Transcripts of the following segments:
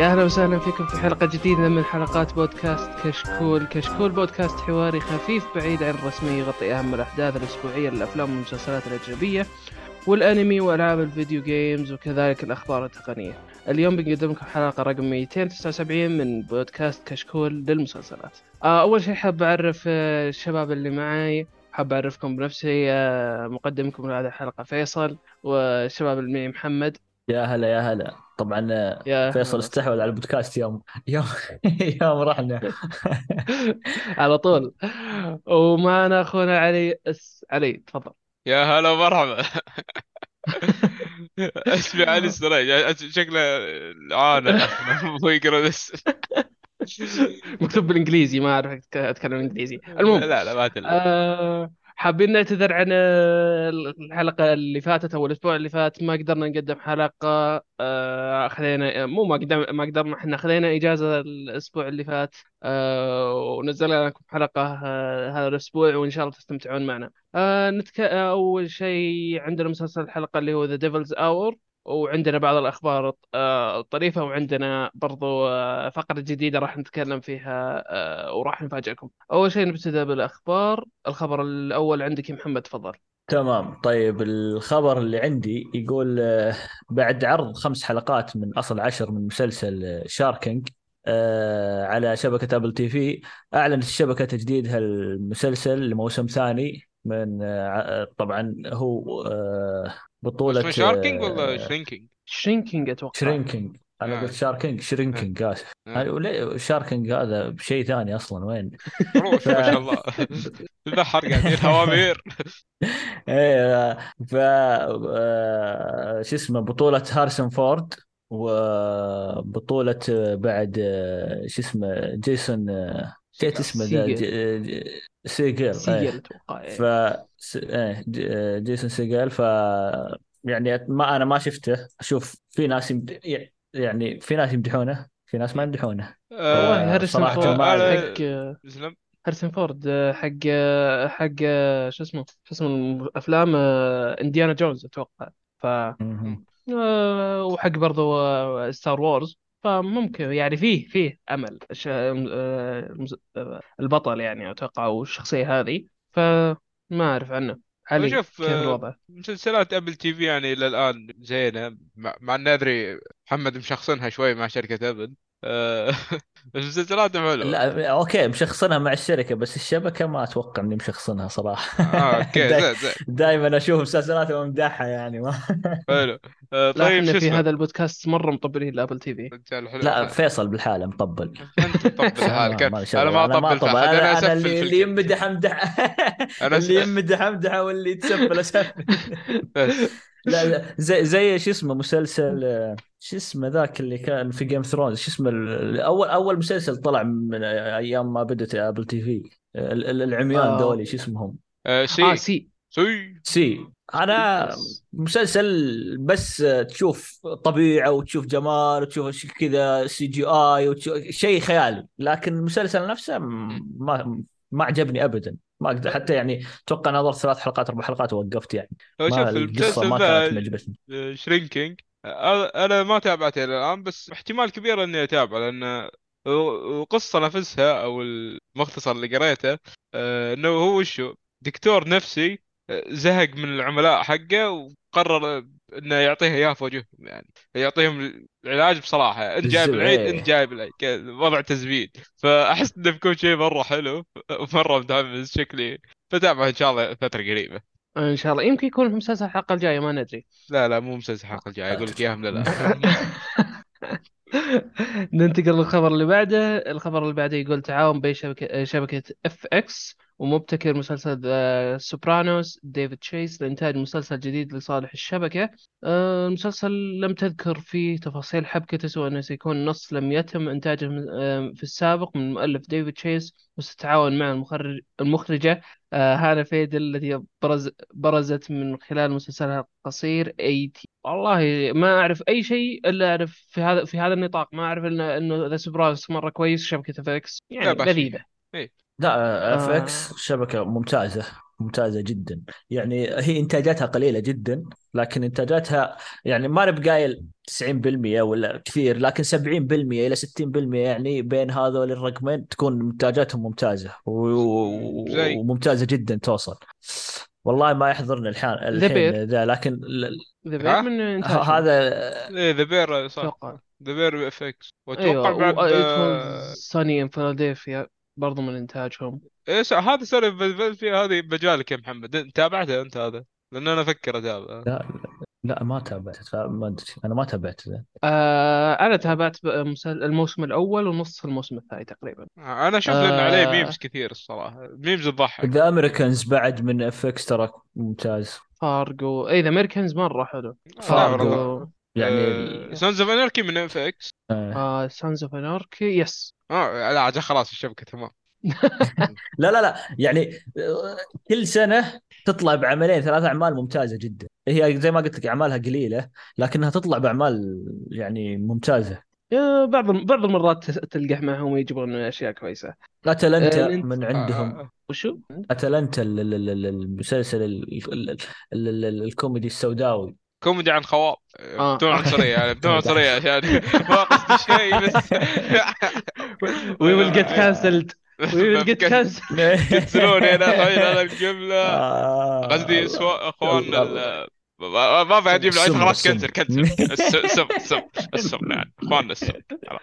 أهلا وسهلا فيكم في حلقة جديدة من حلقات بودكاست كشكول، كشكول بودكاست حواري خفيف بعيد عن الرسمية يغطي أهم الأحداث الأسبوعية للأفلام والمسلسلات الأجنبية والأنمي وألعاب الفيديو جيمز وكذلك الأخبار التقنية. اليوم بنقدم لكم حلقة رقم 279 من بودكاست كشكول للمسلسلات. آه، أول شيء حاب أعرف آه، الشباب اللي معي حاب أعرفكم بنفسي آه، مقدمكم لهذه الحلقة فيصل والشباب اللي معي محمد يا هلا يا هلا. طبعا آه، يا فيصل هلا. استحوذ على البودكاست يوم يوم يوم رحنا. على طول. ومعنا اخونا علي اس... علي تفضل. يا هلا ومرحبا. اسمي علي السراج شكله عانى مو يقرأ بس. مكتوب بالإنجليزي ما أعرف أتكلم إنجليزي. المهم لا لا ما تلعب. آه حابين نعتذر عن آه، الحلقة اللي فاتت أو الأسبوع اللي فات. ما قدرنا نقدم حلقة آه خلينا مو ما قدر ما قدرنا إحنا خلينا إجازة الأسبوع اللي فات آه ونزلنا لكم حلقة آه هذا الأسبوع وإن شاء الله تستمتعون معنا. آه نتك... آه، أول شيء عندنا مسلسل الحلقة اللي هو The Devil's Hour وعندنا بعض الأخبار آه، الطريفة وعندنا برضو آه، فقرة جديدة راح نتكلم فيها آه، وراح نفاجئكم. أول شيء نبتدأ بالأخبار. الخبر الأول عندك يا محمد تفضل. تمام. طيب الخبر اللي عندي يقول آه، بعد عرض خمس حلقات من أصل عشر من مسلسل Sharking على شبكة Apple TV أعلنت الشبكة تجديدها المسلسل لموسم ثاني. من آه، طبعا هو آه، بطولة اسمه Sharking ولا آه، Shrinking؟ Shrinking أتوقع. Shrinking أنا. قلت Sharking Shrinking اسف Sharking هذا شيء ثاني أصلا؟ وين؟ روح ف- ما شاء الله. البحر قاعدين هوامير إيه ف شو اسمه بطولة هاريسون فورد وبطولة بعد شو اسمه جيسون نسيت اسمه ذا؟ سيجل. ج- سيجل إيه. أتوقع ف ج- آه، جيسون سيجل ف يعني ما أنا ما شفته. أشوف في ناس يمد... يعني في ناس يمدحونه في ناس ما يمدحونه. والله آه، هاريسون فورد ما أنا- حق هاريسون فورد آه، حق آه، حق شو اسمه شو اسمه أفلام آه، إنديانا جونز أتوقع. ف وحق برضو آه، Star Wars فممكن يعني فيه فيه أمل الش- آه، آه، البطل يعني أتوقع والشخصيه هذه. فما أعرف عنه. علي شوف كيف آه، الوضع؟ مسلسلات Apple TV يعني إلى الآن زينة مع مع إني أدري محمد مشخصنها شوي مع شركة Apple. آه، بس مسلسلاتهم حلوة. لا أوكي مشخصنها مع الشركة بس الشبكة ما أتوقع إني مشخصنها صراحة. آه أوكي زين زين. دائما أشوف مسلسلات وامدحها يعني ما حلو. آه، طيب شو في هذا البودكاست مرة مطبلين ل Apple TV. رجال حلو. لا فيصل بالحالة مطبل. أنت مطبل ما- حالك أنا. ما اطبل أنا أنا أسفل اللي. يمدح امدح اللي يمدح امدحه واللي يتسفل اسفل لا لا زي زي شو اسمه مسلسل آه، شو اسمه ذاك اللي كان في Game Thrones شو اسمه ال- أول أول مسلسل طلع من أيام ما بدت Apple TV ال- ال- العميان آه. ذولي شو اسمهم؟ آه، آه See. See. See. See. أنا بس. مسلسل بس تشوف طبيعة وتشوف جمال وتشوف كذا CGI وتشوف شيء خيالي لكن المسلسل نفسه ما ما عجبني ابدا. ما أقدر حتى يعني أتوقع نظرت ثلاث حلقات أربع حلقات ووقفت يعني. هو شوف القصة ما كانت معجبتني. شرينكينج أنا ما تابعته إلى الآن بس احتمال كبير إني اتابعه لأن القصة نفسها أو المختصر اللي قريته آه، إنه هو وشو؟ دكتور نفسي زهق من العملاء حقه وقرر إنه يعطيها إياه في وجههم يعني يعطيهم العلاج بصراحة انت جايب بالزبط، العيد إيه. انت جايب العيد وضع تزبيد فأحس انه بيكون شيء مرة حلو ومرة متحمس شكلي بتابعه إن شاء الله فترة قريبة. إن شاء الله. يمكن يكون في مسلسل الحلقة الجاية ما ندري. لا لا مو مسلسل الحلقة الجاية أقول لك اياها من الان ننتقل للخبر اللي بعده. الخبر اللي بعده يقول تعاون بين شبكة شبكة FX ومبتكر مسلسل The Sopranos ديفيد تشيس لإنتاج مسلسل جديد لصالح الشبكة. آه، المسلسل لم تذكر فيه تفاصيل حبكته سوى أنه سيكون نص لم يتم إنتاجه آه، في السابق من المؤلف ديفيد تشيس وستتعاون مع المخرج المخرجة آه، هانا فيدل التي برز برزت من خلال مسلسلها القصير اي تي والله ما أعرف أي شيء إلا أعرف في هذا في هذا النطاق ما أعرف انه أنه The Sopranos مرة كويس شبكه FX يعني. لذيذة. لا F آه. X شبكة ممتازة ممتازة جدا يعني هي إنتاجاتها قليلة جدا لكن إنتاجاتها يعني ما نبقى قايل 90% ولا كثير لكن 70% إلى 60% يعني بين هذول الرقمين تكون إنتاجاتهم ممتازة و- زي؟ وممتازة جدا توصل والله ما يحضرني الحين. The لكن The؟ Bear من هذا إيه The Bear صح The Bear FX وأتوقع أيوه بعد آه، Sunny in Philadelphia برضو من إنتاجهم. صح، هذا سوري فيها هذه بجالك يا محمد؟ تابعته أنت هذا؟ لأن أنا أفكر أتابعه. لا لا ما تابعت ما أدري أنا ما تابعت ذا آه أنا تابعت ب- مسل- الموسم الأول ونص الموسم الثاني تقريبا. أنا أشوف لأنه عليه آه. memes كثير الصراحة. memes تضحك The Americans بعد من FX ترى ممتاز. فارجو. اي The Americans مرة حلو. لا فارجو. يعني Sons of Anarchy من FX Sons of Anarchy yes آه لا عجل خلاص الشبكة تمام. لا لا لا يعني آه، كل سنة تطلع بعملين ثلاث أعمال ممتازة جدا. هي زي ما قلت لك أعمالها قليلة لكنها تطلع بأعمال يعني ممتازة. آه، بعض بعض المرات تلقح معهم ويجيبون أشياء كويسة. أتلانتا آه، من عندهم. آه، وشو؟ أتلانتا ال- ال- ال- ال- المسلسل ال- ال- ال- ال- الكوميدي السوداوي. كوميدي عن خوال. آه. بدون عنصرية يعني بدون عنصرية عشان ما قصدي شيء بس we will get cancelled we will get cancelled ينزلوني أنا الحين على الجملة. آه، قصدي اخواننا ما ما في أجيب السم- خلاص. cancel cancel الس- السم السم السم يعني. اخواننا السم.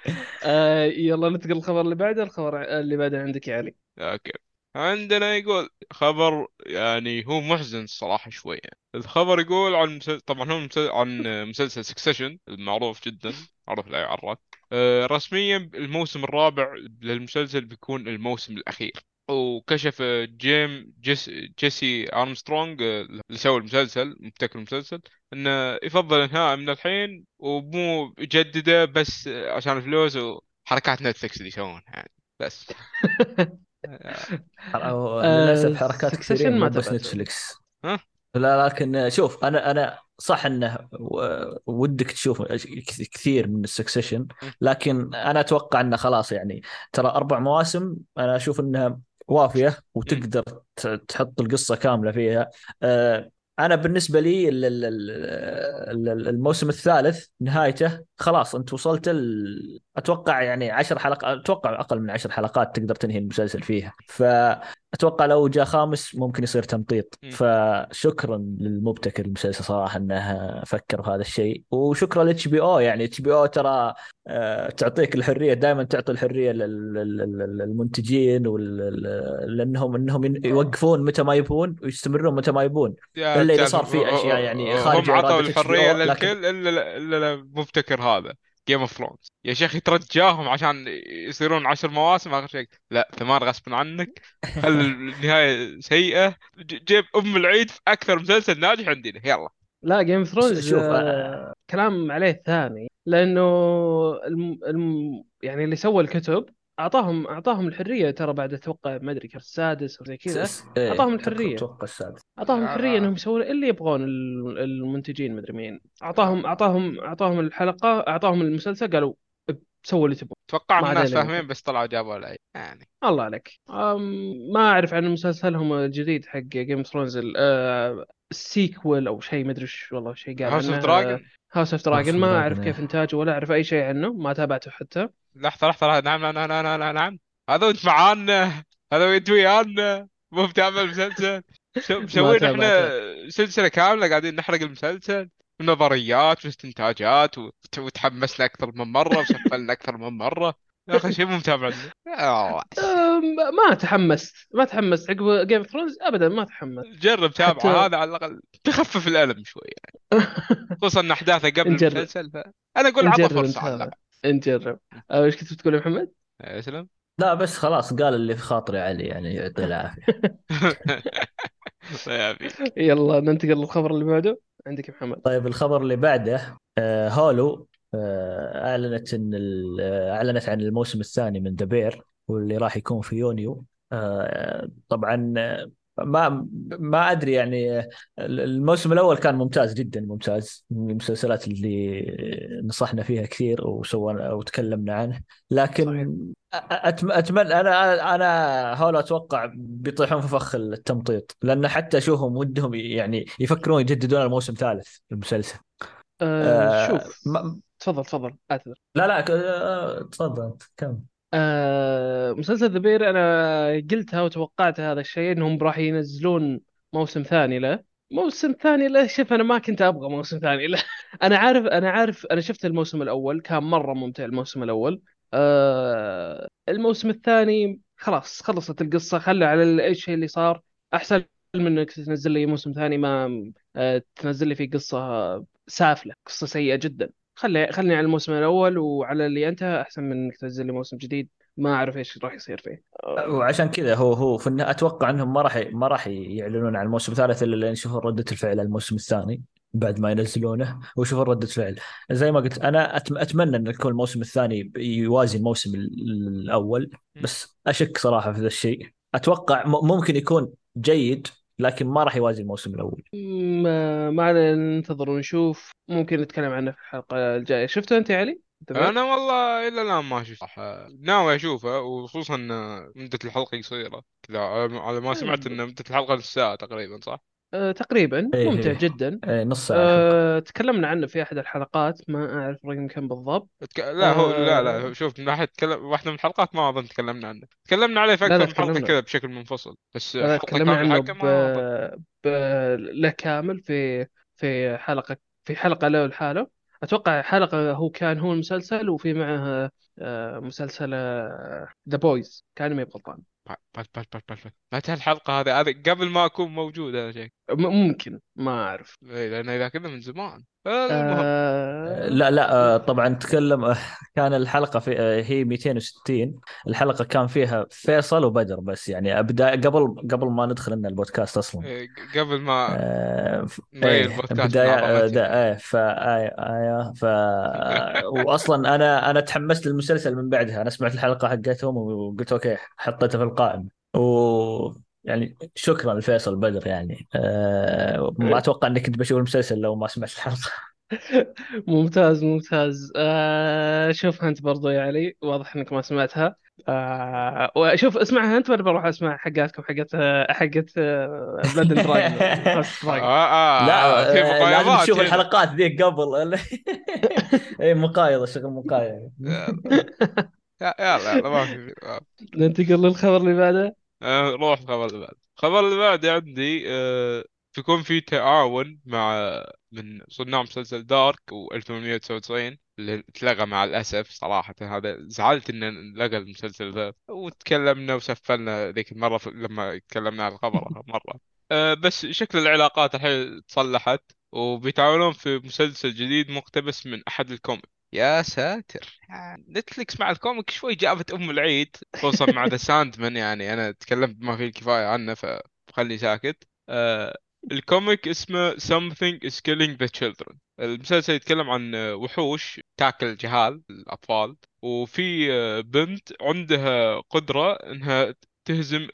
آه يلا ننتقل للخبر اللي بعده الخبر اللي بعده عندك يا علي. okay. عندنا يقول خبر يعني هو محزن الصراحة شوية. الخبر يقول عن مسل... طبعا هو مسل... عن مسلسل Succession المعروف جدا معروف لا يعرف آه، رسميا الموسم الرابع للمسلسل بيكون الموسم الأخير. وكشف جيم جيس... جيسي أرمسترونج آه، اللي سوى المسلسل مبتكر المسلسل انه يفضل إنهاء من الحين ومو يجدده بس عشان الفلوس وحركات نتفلكس اللي يسوونها يعني بس. آه، للأسف حركات كثيرين ما بس. نتفلكس ها؟ لا لكن شوف أنا أنا صح إنه ودك تشوف كث- كثير من ال Succession لكن أنا أتوقع إنه خلاص يعني ترى أربع مواسم أنا أشوف إنها وافية وتقدر تحط القصة كاملة فيها آه، أنا بالنسبة لي ال- ال- ال- ال- الموسم الثالث نهايته خلاص أنت وصلت. أتوقع يعني عشر حلقات أتوقع أقل من عشر حلقات تقدر تنهي المسلسل فيها فاتوقع لو جاء خامس ممكن يصير تمطيط. م. فشكرا للمبتكر المسلسل صراحة إنه فكر في هذا الشيء. وشكرا ل HBO يعني HBO ترى آه، تعطيك الحرية دائما تعطي الحرية لل- لل- لل- للمنتجين وال- لأنهم إنهم ين- يوقفون متى ما يبون ويستمرون متى ما يبون. إذا رجال، صار في أشياء يعني هم خارج عطوا إرادة الحرية للكل إلا الا المبتكر هذا. Game of Thrones يا شيخ يترجاهم عشان يصيرون عشر مواسم آخر شيء. لا ثمان غصب عنك. خل النهاية سيئة؟ جيب أم العيد في أكثر مسلسل ناجح عندنا. يلا. لا Game of Thrones شوف، آه كلام عليه ثاني لأنه الم... الم... يعني اللي سوى الكتب اعطاهم أعطاهم الحرية ترى بعد أتوقع ما أدري السادس أو زي كذا. إيه، أعطاهم الحرية. أتوقع السادس. أعطاهم. الحرية إنهم يسوون اللي يبغون ال- المنتجين مدري مين. اعطاهم اعطاهم أعطاهم الحلقة أعطاهم المسلسل قالوا سووا اللي تبغون أتوقع الناس فاهمين بس طلعوا جابوا العيد يعني. الله عليك. ما أعرف عن مسلسلهم الجديد حق Game of Thrones ال sequel أو شيء ما أدري إيش والله شيء قال House of Dragon House of House Dragon of ما أعرف إيه. كيف انتاجه ولا أعرف أي شيء عنه ما تابعته حتى لحظة لحظة. نعم نعم نعم نعم نعم, نعم. هذا وانت معانا هذا وانت ويانا مو بتعمل مسلسل شو- مسوين إحنا. سلسلة كاملة قاعدين نحرق المسلسل نظريات واستنتاجات وت- وتحمسنا أكثر من مرة وسفلنا أكثر من مرة يا أخي شيء مو متابع. آه، ما تحمست ما تحمست. عقب Game of Thrones ابدا ما تحمست. جرب تابعه حتى- هذا على الأقل تخفف الألم شوي يعني. خصوصا إن أحداثه قبل. المسلسل ف... أنا أقول عطى فرصة. نجرب. أه، إيش كنت بتقول يا محمد؟ اسلم لا بس خلاص قال اللي في خاطري علي يعني يعطيه العافية. يلا ننتقل للخبر اللي بعده. عندك يا محمد. طيب الخبر اللي بعده آه، هولو آه، اعلنت إن آه، أعلنت عن الموسم الثاني من دبير واللي راح يكون في يونيو. آه، طبعا آه، ما ما أدري يعني الموسم الأول كان ممتاز جدا ممتاز. من المسلسلات اللي نصحنا فيها كثير وسوينا وتكلمنا عنه. لكن أتمنى أنا أنا هؤلاء أتوقع بيطيحون في فخ التمطيط. لأن حتى أشوفهم ودهم يعني يفكرون يجددون الموسم ثالث المسلسل. أه آه شوف. ما تفضل تفضل اعتذر. لا لا آه، تفضل كم أه مسلسل ذا بير أنا قلتها وتوقعت هذا الشيء إنهم راح ينزلون موسم ثاني له. موسم ثاني له شوف أنا ما كنت أبغى موسم ثاني له. أنا عارف أنا عارف أنا شفت الموسم الأول كان مرة ممتع الموسم الأول. أه الموسم الثاني خلاص خلصت القصة خلى على إيش اللي صار. أحسن من إنك تنزل لي موسم ثاني ما أه تنزل لي فيه قصة سافلة قصة سيئة جدا. خلي خلني على الموسم الأول وعلى اللي انتهى أحسن من إنك تنزل لي موسم جديد. ما أعرف إيش راح يصير فيه. وعشان كذا هو هو في أتوقع إنهم ما راح ما راح يعلنون عن الموسم الثالث إلا لين يشوفون ردة الفعل على الموسم الثاني بعد ما ينزلونه ويشوفون ردة الفعل زي ما قلت أنا أتمنى إن يكون الموسم الثاني يوازي الموسم ال- الأول بس أشك صراحة في ذا الشيء. أتوقع ممكن يكون جيد لكن ما راح يوازي الموسم الأول. ما ما علينا ننتظر ونشوف. ممكن نتكلم عنه في الحلقة الجاية. شفته أنت يا علي؟ أنا والله إلى الآن ما شفت صح ناوي أشوفه وخصوصا ان مدة الحلقة قصيرة. كذا على ما سمعت إن مدة الحلقة نص ساعة تقريبا صح؟ أه تقريبا. إيه ممتع إيه. جدا. إيه، نص ساعة الحلقة أه تكلمنا عنه في أحد الحلقات ما أعرف رقم كم بالضبط. تك... لا هو لا لا أه شوف من ناحية تكلم واحدة من الحلقات ما أظن تكلمنا عنه. تكلمنا عليه في أكثر من تكلمنا. كذا بشكل منفصل. بس تكلمنا عنه ب... ب... له كامل في في حلقة في حلقة له لحاله. أتوقع حلقة هو كان هو المسلسل وفي معه آه، مسلسل The Boys كان ما غلطان بس بس بس بس بس متى الحلقة هذه؟ هذه قبل ما أكون موجود أنا شيء ممكن ما أعرف. إيه، لأن إذا كذا من زمان. المهم. آه... لا لا آه، طبعا تكلم آه، كان الحلقة في هي 260 الحلقة كان فيها فيصل وبدر بس يعني أبدأ قبل قبل ما ندخل لنا البودكاست أصلا. إيه، قبل ما آه، إيه البودكاست بداية آه، إيه ف ف واصلا أنا أنا تحمست للمسلسل من بعدها. أنا سمعت الحلقة حقتهم وقلت أوكي حطيتها في القائمة. و يعني شكرا لفيصل بدر يعني. أه ما أتوقع إني كنت بشوف المسلسل لو ما سمعت الحلقة. ممتاز ممتاز. آه... شوفها أنت برضو يا علي واضح إنك ما سمعتها. آه... وشوف اسمعها أنت ولا بروح أسمع حقاتكم حقت حقت بلاد Dragon آه, Dragon آه, لا آه في آه، لازم تشوف هنا الحلقات ذيك قبل. اي مقايضة شغل مقايضة. يلا يلا ما في. ننتقل للخبر اللي بعده. آه، روح الخبر اللي بعد الخبر اللي بعده عندي آه بيكون في تعاون مع من صناع مسلسل Dark و1899 اللي اتلغى مع الأسف صراحة. هذا زعلت إن لغى المسلسل ذا وتكلمنا وسفلنا ذيك المرة في- لما تكلمنا عن الخبر مرة آه بس شكل العلاقات الحين تصلحت وبيتعاونون في مسلسل جديد مقتبس من أحد ال comic يا ساتر. نتفلكس مع ال comic شوي جابت أم العيد خصوصا مع The Sandman يعني أنا تكلمت ما فيه الكفاية عنه فخلي ساكت. آه ال comic اسمه Something is Killing the Children. المسلسل يتكلم عن آه، وحوش تاكل جهال الأطفال وفي آه، بنت عندها قدرة إنها تهزم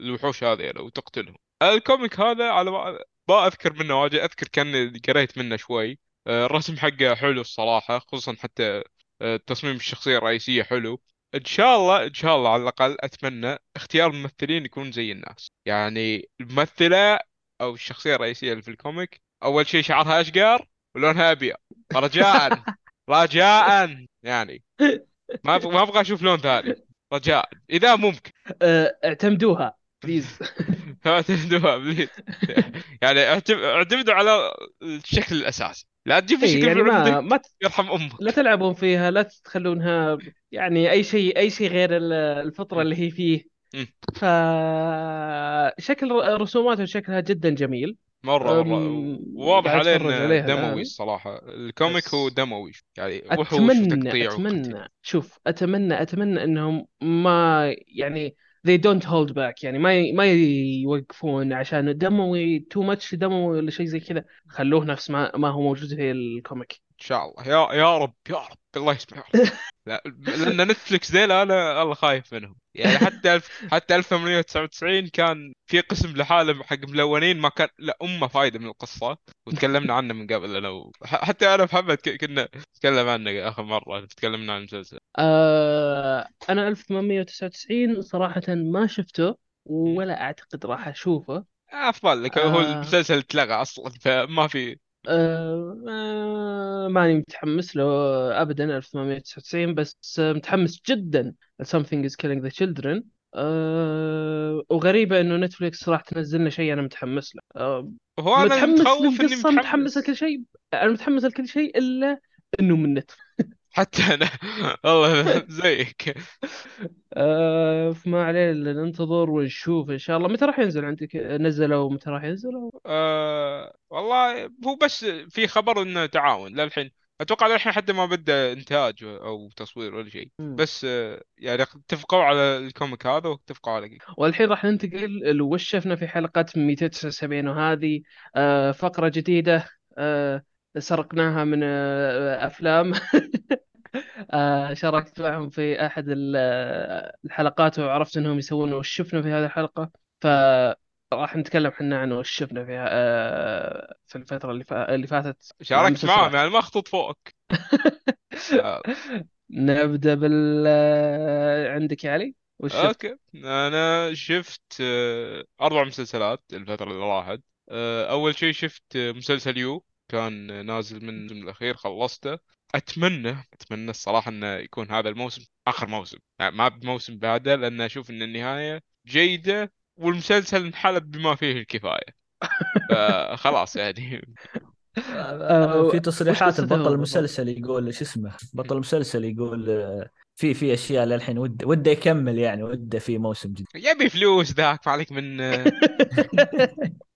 الوحوش هذه يعني وتقتلهم ال comic هذا على ما ما أذكر منه واجد أذكر كان قريت منه شوي. آه، الرسم حقه حلو الصراحة خصوصا حتى آه، تصميم الشخصية الرئيسية حلو. إن شاء الله إن شاء الله على الأقل أتمنى اختيار الممثلين يكون زي الناس. يعني الممثلة أو الشخصية الرئيسية اللي في ال comic أول شيء شعرها أشقر ولونها أبيض. رجاء رجاء. يعني ما ما أبغى أشوف لون ثاني. رجاء. إذا ممكن. آه، اعتمدوها please اعتمدوها please يعني اعتم- اعتمدوا على الشكل الأساسي. لا تجيب لي اي شكل يعني من ما عندك ما ت- يرحم أمك. لا تلعبون فيها لا تخلونها يعني أي شيء أي شيء غير ال- الفطرة اللي هي فيه. مم. ف شكل رسوماته شكلها جدا جميل. مرة مرة. أم، واضح عليه اتفرج إنه عليها دموي الآن. الصراحة. الكوميك هو بس دموي. يعني أتمنى أتمنى. شوف أتمنى أتمنى إنهم ما يعني they don't hold back. يعني ما ما يوقفون عشان دموي too much دموي ولا شيء زي كذا. خلوه نفس ما ما هو موجود في ال comic إن شاء الله. يا يا رب يا رب. الله يسمع لا لأن Netflix ذيل أنا الله خايف منهم. يعني حتى ألف حتى 1899 كان في قسم لحاله حق ملونين ما كان له أم فايدة من القصة. وتكلمنا عنه من قبل أنا و... حتى أنا ومحمد كنا نتكلم عنه آخر مرة تكلمنا عن المسلسل. آه أنا 1899 صراحة ما شفته ولا أعتقد راح أشوفه. أفضل لك هو آه. المسلسل اتلغى أصلا فما في آه آه ماني متحمس له ابدا 1899 بس متحمس جدا Something is killing the children. آه وغريبة إنه نتفليكس راح تنزل لنا شيء أنا متحمس له. آه هو أنا متحمس متخوف إني متحمس. متحمس لكل شيء أنا متحمس لكل شيء إلا إنه من Netflix حتى أنا. والله زيك. آه فما عليه الا ننتظر ونشوف إن شاء الله. متى راح ينزل عندك؟ نزلوا متى راح ينزل أه والله هو بس في خبر إنه تعاون للحين. أتوقع للحين حتى ما بدا إنتاج أو تصوير ولا شيء. بس آه، يعني اتفقوا على ال comic هذا واتفقوا على والحين راح ننتقل لوش شفنا في حلقة 279 وهذه آه فقرة جديدة آه سرقناها من آه أفلام. آه شاركت معهم في ال- آه، الحلقات وعرفت أنهم يسوون وش شفنا في هذه الحلقة. فراح نتكلم حنا عن وش شفنا في في الفترة اللي, فا... اللي فاتت شاركت. معاهم يعني ما خطوط فوق. آه، نبدأ بال عندك يا علي. وش شفت؟ أوكي. أنا شفت أربع مسلسلات الفترة اللي راحت. أول شيء شفت مسلسل يو. كان نازل من الموسم الأخير خلصته. أتمنى أتمنى الصراحة إنه يكون هذا الموسم آخر موسم. يعني ما بموسم بعده لأن أشوف إن النهاية جيدة والمسلسل انحلب بما فيه الكفاية. فخلاص يعني. آه، في وش تصريحات البطل؟ المسلسل يقول شو اسمه؟ بطل المسلسل يقول آه، في في أشياء للحين وده وده يكمل يعني وده في موسم جديد. يبي فلوس ذاك ما عليك من آه،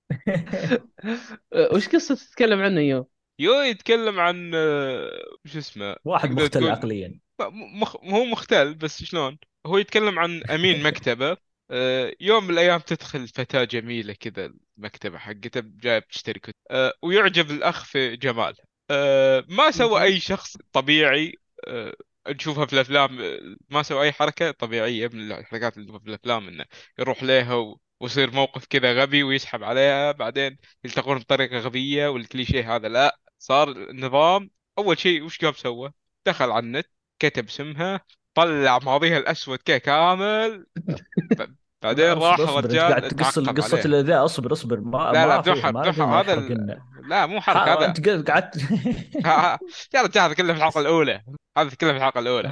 وش قصة تتكلم عنه يو؟ يو يتكلم عن آه، شو اسمه واحد مختل تقول- عقليا مخ... هو مختل بس شلون هو يتكلم عن أمين مكتبة آه، يوم من الأيام تدخل فتاة جميلة كذا المكتبة حقته جاية بتشتري كتب آه، ويعجب الأخ في جمالها آه، ما سوى. أي شخص طبيعي آه، نشوفها في الأفلام آه، ما سوى أي حركة طبيعية من الحركات اللي في الأفلام إنه يروح لها و... ويصير موقف كذا غبي ويسحب عليها بعدين يلتقون بطريقة غبية والكليشيه هذا. لا صار نظام أول شيء وش قام سوى؟ دخل على النت كتب اسمها طلع ماضيها الأسود كذا كامل بعدين راح الرجال قاعد تقص عليه. ذا. أصبر أصبر ما لا لا لازم حرق هذا ال- لا مو حرق هذا. أنت قعدت يا رجال هذا كله في الحلقة الأولى. هذا كله في الحلقة الأولى.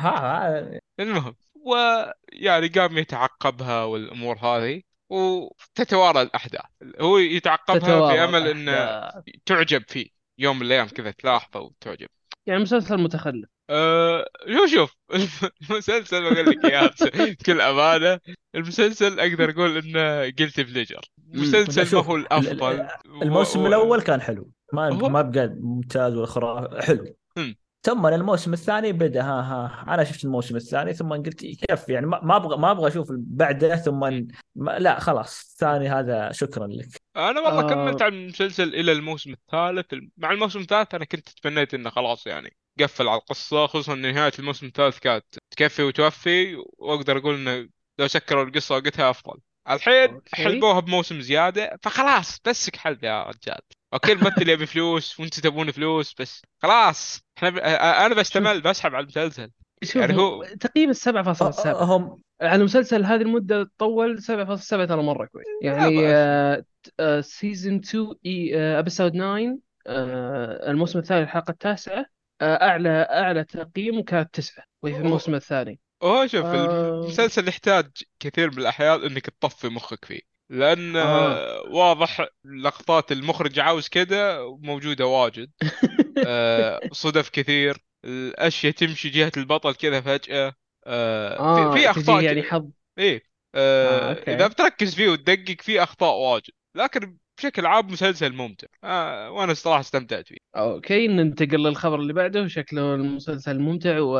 المهم ويعني قام يتعقبها والأمور هذه. وتتوارى الأحداث. هو يتعقبها في أمل انه. تعجب فيه يوم من الأيام كذا تلاحظه وتعجب. يعني مسلسل متخلف. أه شوف شوف المسلسل بقول لك إياه بكل أمانة المسلسل أقدر أقول إنه قلت بليجر مسلسل ما هو ال- الأفضل الموسم و- الأول كان حلو. ما ما بقى ممتاز ولا خرافي حلو. مم. ثم الموسم الثاني بدأ ها ها أنا شفت الموسم الثاني ثم قلت كيف يعني ما ما أبغى ما أبغى أشوف بعده ثم ما لا خلاص الثاني هذا شكرا لك أنا والله آه. كملت على المسلسل إلى الموسم الثالث مع الموسم الثالث أنا كنت تمنيت إنه خلاص يعني قفل على القصة خصوصا إن نهاية الموسم الثالث كانت تكفي وتوفي وأقدر أقول إنه لو سكروا القصة وقتها أفضل الحين okay. حلبوها بموسم زيادة فخلاص بسك حلب يا رجال okay الممثل يبي فلوس وأنتم تبون فلوس بس خلاص. إحنا ب... أنا بستمل بسحب على المسلسل. يعني هو- تقييم 7.7 هم على مسلسل هذه المدة طول 7.7 ترى مرة كويس. يعني. season 2 episode 9 آه، الموسم الثاني الحلقة التاسعة آه، أعلى أعلى تقييم كانت تسعة وهي في الموسم الثاني. هو شوف آه. المسلسل يحتاج كثير من الأحيان إنك تطفي مخك فيه. لأن آه. واضح لقطات المخرج عاوز كذا موجودة واجد. آه صدف كثير. الأشياء تمشي جهة البطل كذا فجأة. آه آه في, أخطاء يعني حظ. إيه آه، آه. إذا بتركز فيه وتدقق فيه أخطاء واجد. لكن بشكل عام مسلسل ممتع. آه وأنا الصراحة استمتعت فيه. أوكي ننتقل للخبر اللي بعده. شكله المسلسل ممتع و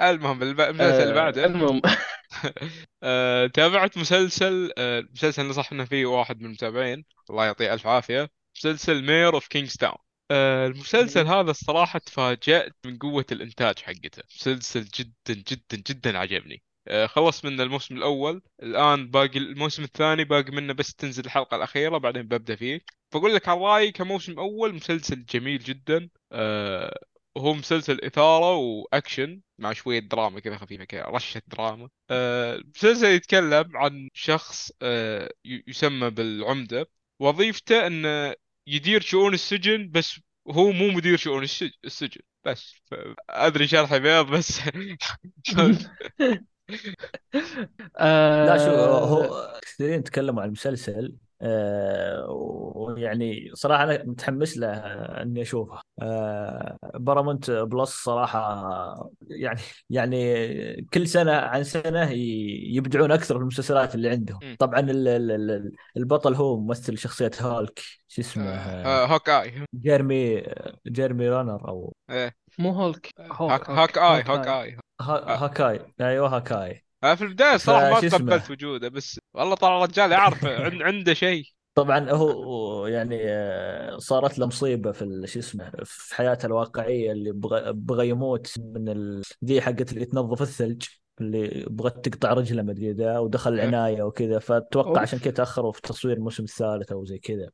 المهم الب- المسلسل اللي آه، بعده. المهم. آه، تابعت مسلسل آه، المسلسل نصحنا فيه واحد من المتابعين. الله يعطيه ألف عافية. مسلسل Mayor of Kingstown آه، المسلسل هذا الصراحة تفاجأت من قوة الإنتاج حقته. مسلسل جدا جدا جدا عجبني. آه، خلص من الموسم الأول. الآن باقي الموسم الثاني باقي منه بس تنزل الحلقة الأخيرة بعدين ببدأ فيه. بقول لك عن رأيي كموسم أول مسلسل جميل جدا. آه، هو مسلسل إثارة وأكشن مع شوية دراما كذا خفيفة كذا رشة دراما. آه، المسلسل يتكلم عن شخص آه، ي- يسمى بالعمدة. وظيفته إنه يدير شؤون السجن بس هو مو مدير شؤون السج- السجن. بس أدري شرحي بيض بس لا شو آه، هو كثيرين تكلموا عن المسلسل آه، ويعني صراحة أنا متحمس له آه، إني أشوفه آه، Paramount Plus صراحة يعني يعني كل سنة عن سنة ي- يبدعون أكثر في المسلسلات اللي عندهم. طبعا ال- ال- ال- البطل هو ممثل شخصية هالك شو اسمه آه، آه، Hawkeye جيرمي جيرمي رانر أو إيه. مو Hulk. Hawk Hawkeye Hawkeye. ها- Hawkeye. أيوه Hawkeye. آه، في البداية صراحة ما؟ تقبلت وجوده بس والله طلع الرجال يعرف عن- عنده شيء. طبعا هو يعني آه، صارت له مصيبة في ال- شو اسمه في حياته الواقعية اللي بغى بغى يموت من ال- ذي حقت اللي تنظف الثلج اللي بغت تقطع رجله ما أدري ذا ودخل إيه. عناية وكذا. فأتوقع. عشان كذا تأخروا في تصوير الموسم الثالث أو زي كذا.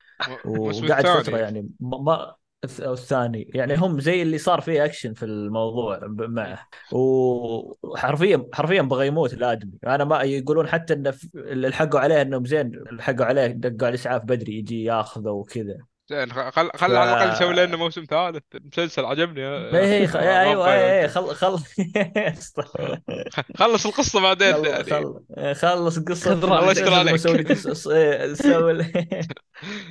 وقعد. فترة يعني ما- أو الثاني. يعني هم زي اللي صار فيه اكشن في الموضوع معه وحرفيا حرفيا بغى يموت الآدمي. أنا ما يقولون حتى في- اللي لحقوا عليه إنهم زين لحقوا عليه دقوا على الاسعاف بدري يجي ياخذه وكذا. زين خل خل على الأقل يسوي لنا موسم ثالث المسلسل عجبني يا- اي يا- خ... أيوه. اي اي خل خل خلص القصة بعدين خل يعني خل خلص قصة خذ راحتك. الله يستر عليك. سوي إيه، سوي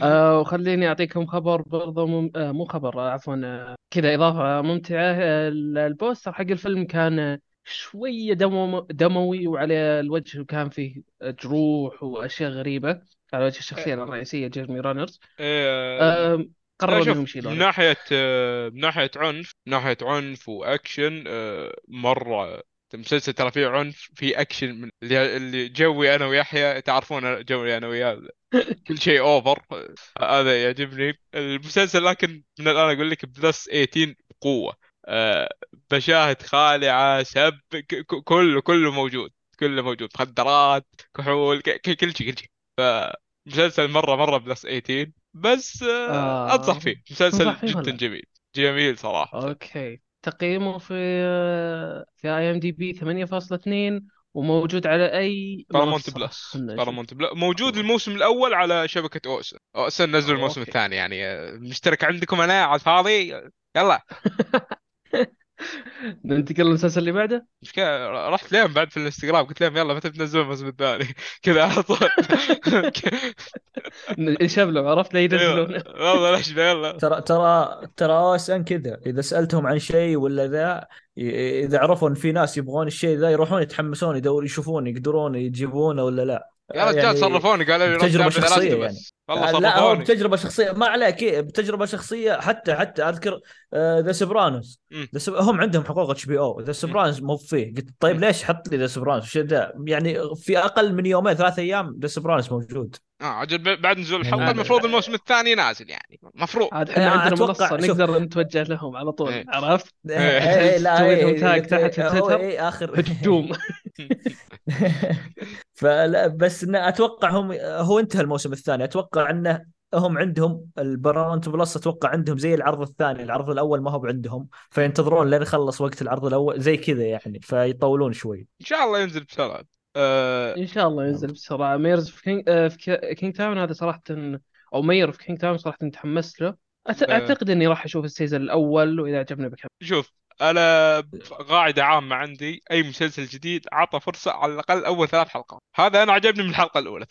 آه وخليني أعطيكم خبر برضو مم... آه مو خبر آه عفوا آه كذا إضافة ممتعة آه ال- ال poster حق الفيلم كان آه، شوية دمو... دموي وعلى الوجه كان فيه جروح وأشياء غريبة على وجه الشخصية الرئيسية جيرمي رانرز. إيه، قرروا شوف إنهم من يشيلونه ناحية آه، من ناحية عنف من ناحية عنف وأكشن آه، مرة المسلسل ترى فيه عنف فيه أكشن من اللي اللي جوي أنا ويحيى تعرفون جوي أنا وياه كل شيء over. آه، هذا يعجبني. المسلسل لكن من الآن أقول لك plus 18 بقوة. آه، مشاهد خالعة سب كله كله موجود كله موجود. مخدرات كحول كل شيء كل شيء. فمسلسل مرة مرة plus 18 بس آه، آه. أنصح فيه. مسلسل فيه جدا ولا؟ جميل. جميل صراحة. okay. تقييمه في آه، في IMDb 8.2 وموجود على أي Paramount Plus. Paramount Plus موجود الموسم الأول على شبكة OSN. OSN نزلوا الموسم okay. الثاني يعني آه، مشترك عندكم أنا على الفاضي؟ يلا. ننتقل للمسلسل اللي بعده؟ مش كده رحت لهم بعد في الانستغرام قلت لهم يلا متى بتنزلون الموسم الثاني كذا على طول. شبلوا عرفت لا ينزلونه والله ليش يلا؟ ترى ترى ترى اس ان كذا. إذا سألتهم عن شيء ولا ذا إذا عرفوا إن في ناس يبغون الشيء ذا يروحون يتحمسون يدورون يشوفون يقدرون يجيبونه ولا لا. يا رجال يعني صرفوني قالوا لي شخصية ثلاثة يعني. بس. والله لا هو بتجربه شخصية ما عليك إيه، بتجربه شخصية حتى حتى أذكر The Sopranos مم. هم عندهم حقوق HBO. The Sopranos مو فيه. قلت طيب. ليش حط لي The Sopranos يعني في أقل من يومين ثلاث أيام The Sopranos موجود. آه عجل بعد نزول الحلقة يعني- المفروض الموسم الثاني نازل يعني. مفروض عاد إحنا عندنا شوف. نقدر نتوجه لهم على طول إيه. عرفت؟ إيه، إيه، تسوي لهم إيه، tag إيه، تحت في تويتر. إيه، آخر. هجوم. فلا بس أتوقع هم هو انتهى الموسم الثاني. أتوقع انه هم عندهم ال Paramount Plus أتوقع عندهم زي العرض الثاني. العرض الأول ما هو عندهم فينتظرون لين يخلص وقت العرض الأول زي كذا يعني فيطولون شوي. إن شاء الله ينزل بسرعة. آه إن شاء الله ينزل بسرعة. Mayor of King, آه، في King- Kingstown هذا صراحة أو Mayor of Kingstown صراحة تحمست له. أت- آه. أعتقد إني راح أشوف ال season الأول وإذا عجبني بكمل. شوف أنا قاعدة عامة عندي أي مسلسل جديد عطى فرصة على الأقل أول ثلاث حلقات. هذا أنا عجبني من الحلقة الأولى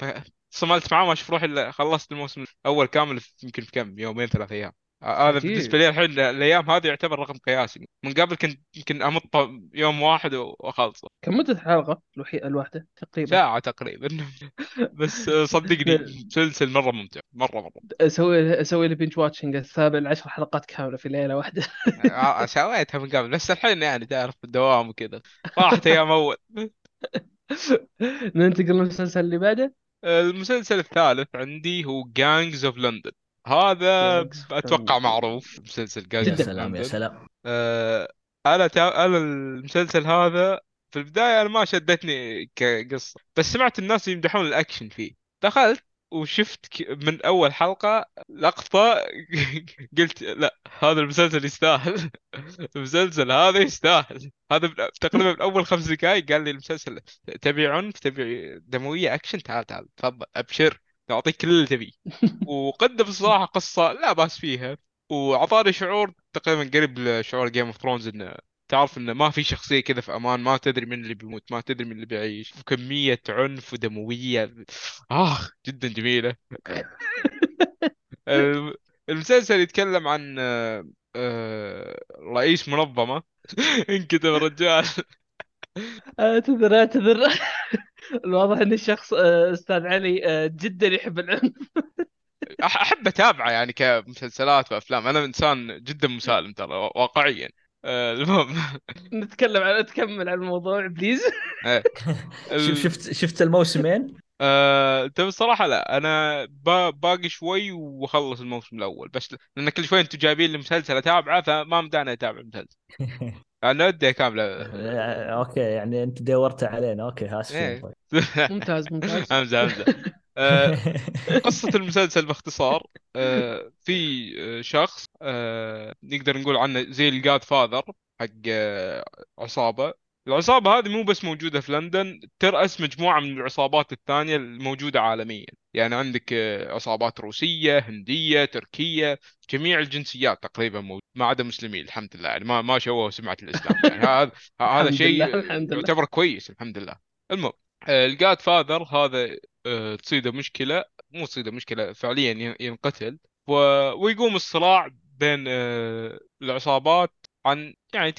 فصملت معاه ما أشوف روحي إلا خلصت الموسم الأول كامل يمكن في كم يومين ثلاث أيام. هذا عجيب. بالنسبة لي الحين الأيام هذه يعتبر رقم قياسي. من قبل كنت يمكن امطه يوم واحد واخلصه كم مدة الحلقة الوحي... الواحدة تقريبا؟ ساعة تقريبا. بس صدقني مسلسل مرة ممتع مرة مرة. أسوي أسوي لي بنج واتشنج السابع العشر حلقات كاملة في ليلة واحدة. آه، سويتها من قبل. بس الحين يعني تعرف الدوام وكذا. راحت أيام أول. ننتقل للمسلسل اللي بعده؟ المسلسل الثالث عندي هو Gangs of London هذا أتوقع. معروف مسلسل يا Gangs جداً. سلام يا سلام آه أنا تا... أنا المسلسل هذا في البداية أنا ما شدتني كقصة بس سمعت الناس يمدحون الأكشن فيه دخلت وشفت ك- من أول حلقة لقطة قلت لا هذا المسلسل يستاهل المسلسل هذا يستاهل هذا. تقريبا من أول خمس دقائق قال لي المسلسل تبي عنف تبي دموية أكشن تعال تعال تفضل أبشر نعطيك كل اللي تبيه. وقدم الصراحة قصة لا بأس فيها. وأعطاني شعور تقريبا قريب لشعور Game of Thrones إنه تعرف إنه ما في شخصية كذا في أمان ما تدري من اللي بيموت ما تدري من اللي بيعيش. وكمية عنف ودموية. آه جدا جميلة. الم- المسلسل يتكلم عن آه، آه، رئيس منظمة. انكتب الرجال. اعتذر اعتذر الواضح إن الشخص آه، أستاذ علي آه، جدا يحب العنف. أحب أتابعه يعني كمسلسلات وأفلام. أنا إنسان جدا مسالم ترى واقعيا. آه، المهم. نتكلم عن نتكمل عن الموضوع بليز. إيه. شفت شفت الموسمين؟ آه، تبي الصراحة لا. أنا با- باقي شوي وأخلص الموسم الأول. بس لأن كل شوي أنتم جايبين لي مسلسل أتابعه فما مداني أتابع المسلسل أنا ودي كاملة. أوكي يعني أنت دورت علينا. أوكي اسفين إيه. ممتاز ممتاز. همزة همزة. آه، قصة المسلسل باختصار آه، في آه، شخص آه، نقدر نقول عنه زي ال godfather حق آه، عصابة. العصابة هذه مو بس موجودة في لندن ترأس مجموعة من العصابات الثانية الموجودة عالميا. يعني عندك آه، عصابات روسية هندية تركية جميع الجنسيات تقريبا موجودة ما عدا مسلمين الحمد لله. يعني ما ما شوهوا سمعة الإسلام. يعني هذا هذا شيء. يعتبر كويس الحمد لله. المهم ال godfather هذا آه، تصيده مشكلة مو تصيده مشكلة فعليا ين- ينقتل. و... ويقوم الصراع بين آه، العصابات عن يعني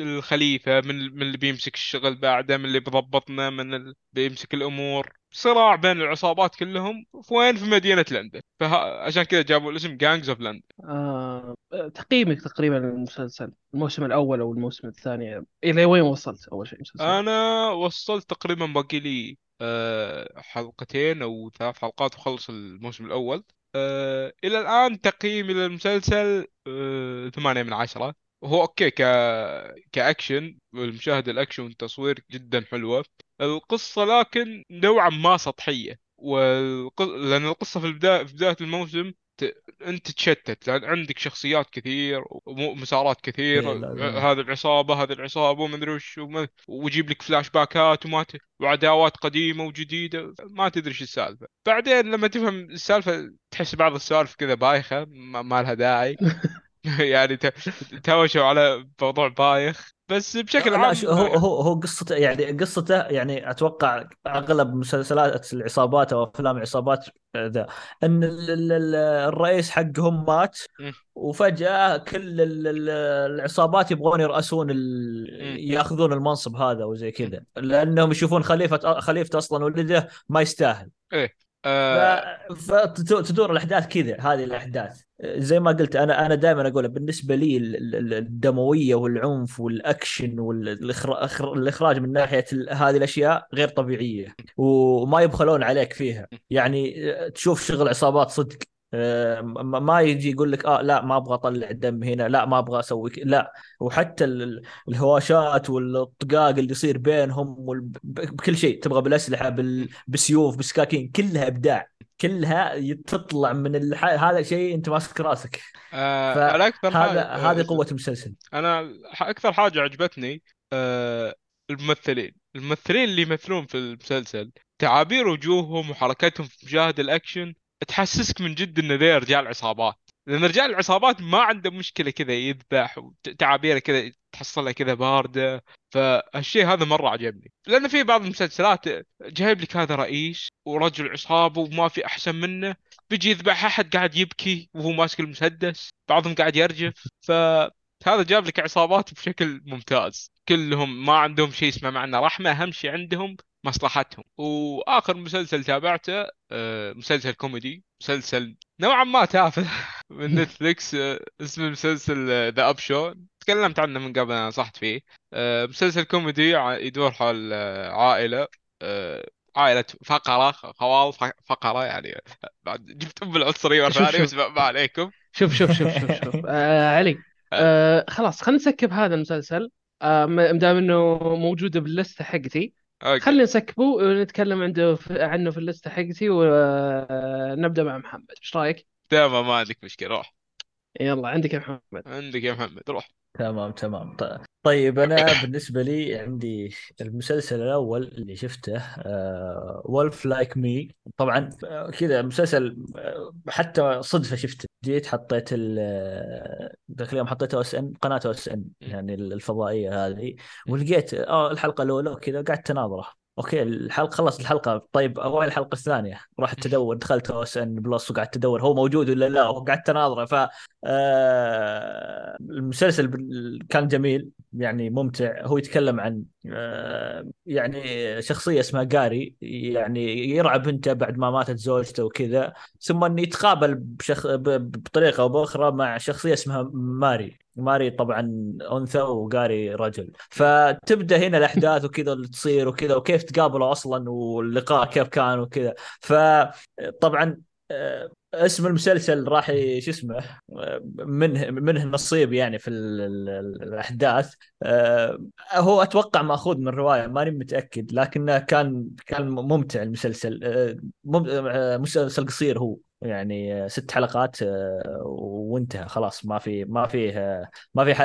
الخليفة من من اللي بيمسك الشغل بعده من اللي بيضبطنا من اللي بيمسك الأمور. صراع بين العصابات كلهم في وين؟ في مدينة لندن. فعشان كذا جابوا الاسم Gangs of London آه، تقييمك تقريبا للمسلسل الموسم الأول أو الموسم الثاني. إلى وين وصلت أول شيء المسلسل؟ أنا وصلت تقريبا باقي لي آه، حلقتين أو ثلاث حلقات وخلص الموسم الأول. آه، إلى الآن تقييمي للمسلسل آه، ثمانية من عشرة. وهو أوكي ك كأكشن والمشاهدة الأكشن والتصوير جدا حلوة. القصة لكن نوعا ما سطحية. والق... لأن القصة في البداية في بداية الموسم ت... أنت تشتت لأن عندك شخصيات كثير ومسارات كثير إيه،. هذا العصابة هذا العصابة وما أدري وش وما- ويجيب لك فلاش باكات وما ت... وعداوات قديمة وجديدة ما تدري إيش السالفة. بعدين لما تفهم السالفة تحس بعض السوالف كذا بايخة ما, ما لها داعي. يعني ت... تهاوشوا على موضوع بايخ بس بشكل عام هو هو هو قصته يعني قصته يعني أتوقع أغلب مسلسلات العصابات أو أفلام العصابات ذا إن ال- ال- ال- الرئيس حقهم مات. وفجأة كل ال- ال- العصابات يبغون. مم. يأخذون المنصب هذا وزي كذا لأنهم يشوفون خليفة خليفته أصلا ولده ما يستاهل آه... فتدور الأحداث كذا هذه الأحداث. زي ما قلت أنا أنا دائما أقول بالنسبة لي ال- ال- الدموية والعنف والأكشن والاخراج من ناحية هذه الأشياء غير طبيعية وما يبخلون عليك فيها. يعني تشوف شغل عصابات صدق آه، ما ما يجي يقول لك آه لا ما أبغى أطلع الدم هنا لا ما أبغى أسوي لا. وحتى ال- الهواشات والطقاق اللي يصير بينهم وال- بكل شيء تبغى بالأسلحة بال- بالسيوف بالسكاكين كلها إبداع. كلها تطلع من الح... هذا شيء أنت ماسك راسك. آه... أكثر حاجة هذه قوة المسلسل. أنا أكثر حاجة عجبتني آه الممثلين. الممثلين اللي يمثلون في المسلسل تعابير وجوههم وحركاتهم في مشاهد الأكشن تحسسك من جد ان ذي رجال عصابات. لأن رجال العصابات ما عنده مشكلة كذا يذبح وتعابيره كذا تحصلها كذا باردة. فهالشيء هذا مرة عجبني. لأن في بعض المسلسلات جايب لك هذا رئيس ورجل عصابه وما في أحسن منه. بيجي يذبح أحد قاعد يبكي وهو ماسك المسدس بعضهم قاعد يرجف. فهذا جاب لك عصابات بشكل ممتاز. كلهم ما عندهم شيء اسمه معنى رحمة. أهم شيء عندهم مصلحتهم. وآخر مسلسل تابعته آه، مسلسل كوميدي مسلسل نوعا ما تافه من نتفليكس آه، اسمه المسلسل ذا أب شو تكلمت عنه من قبل أنا نصحت فيه. آه، مسلسل كوميدي يدور حول آه، عائلة آه، عائلة فقرة خوال ف- فقرة يعني بعد جبت أم شوف- ثانية شوف. بس ما عليكم. شوف شوف شوف شوف شوف. آه علي آه. خلاص خلينا نسكب هذا المسلسل. آه ما دام إنه موجود بال list ة حقتي أوكي. خلينا ن skip ه ونتكلم عنده في عنه في ال list ة حقتي ونبدا مع محمد. إيش رأيك؟ تمام ما عندك مشكلة روح. يلا عندك يا محمد. عندك يا محمد روح. تمام تمام. طيب أنا بالنسبة لي عندي المسلسل الأول اللي شفته Wolf Like Me طبعا آه، كذا مسلسل آه، حتى صدفة شفته. جيت حطيت آه، ذاك اليوم حطيت أو إس إن قناة أو إس إن يعني الفضائية هذه. ولقيت آه الحلقة الأولى وكذا قعدت أناظره. أوكي الحلقة خلص الحلقة. طيب اول الحلقة الثانية. رحت أدور دخلت OSN Plus وقعدت أدور هو موجود ولا لا وقعدت أناظره. ف آه، المسلسل كان جميل يعني ممتع. هو يتكلم عن آه، يعني شخصية اسمها جاري يعني يرعى بنته بعد ما ماتت زوجته وكذا ثم انه يتقابل بشخ... ب- بطريقة أو بأخرى مع شخصية اسمها ماري. ماري طبعا أنثى وجاري رجل. فتبدأ هنا الأحداث وكذا اللي تصير وكذا وكيف تقابلوا أصلا واللقاء كيف كان وكذا. فطبعا آه، اسم المسلسل راح شو اسمه منه منه نصيب يعني في ال- ال- ال- الأحداث. آه، هو أتوقع مأخوذ من رواية ماني متأكد لكنه كان كان ممتع المسلسل. آه، آه، مسلسل قصير هو. يعني ست حلقات آه، وانتهى خلاص. ما في ما فيه ما في ح-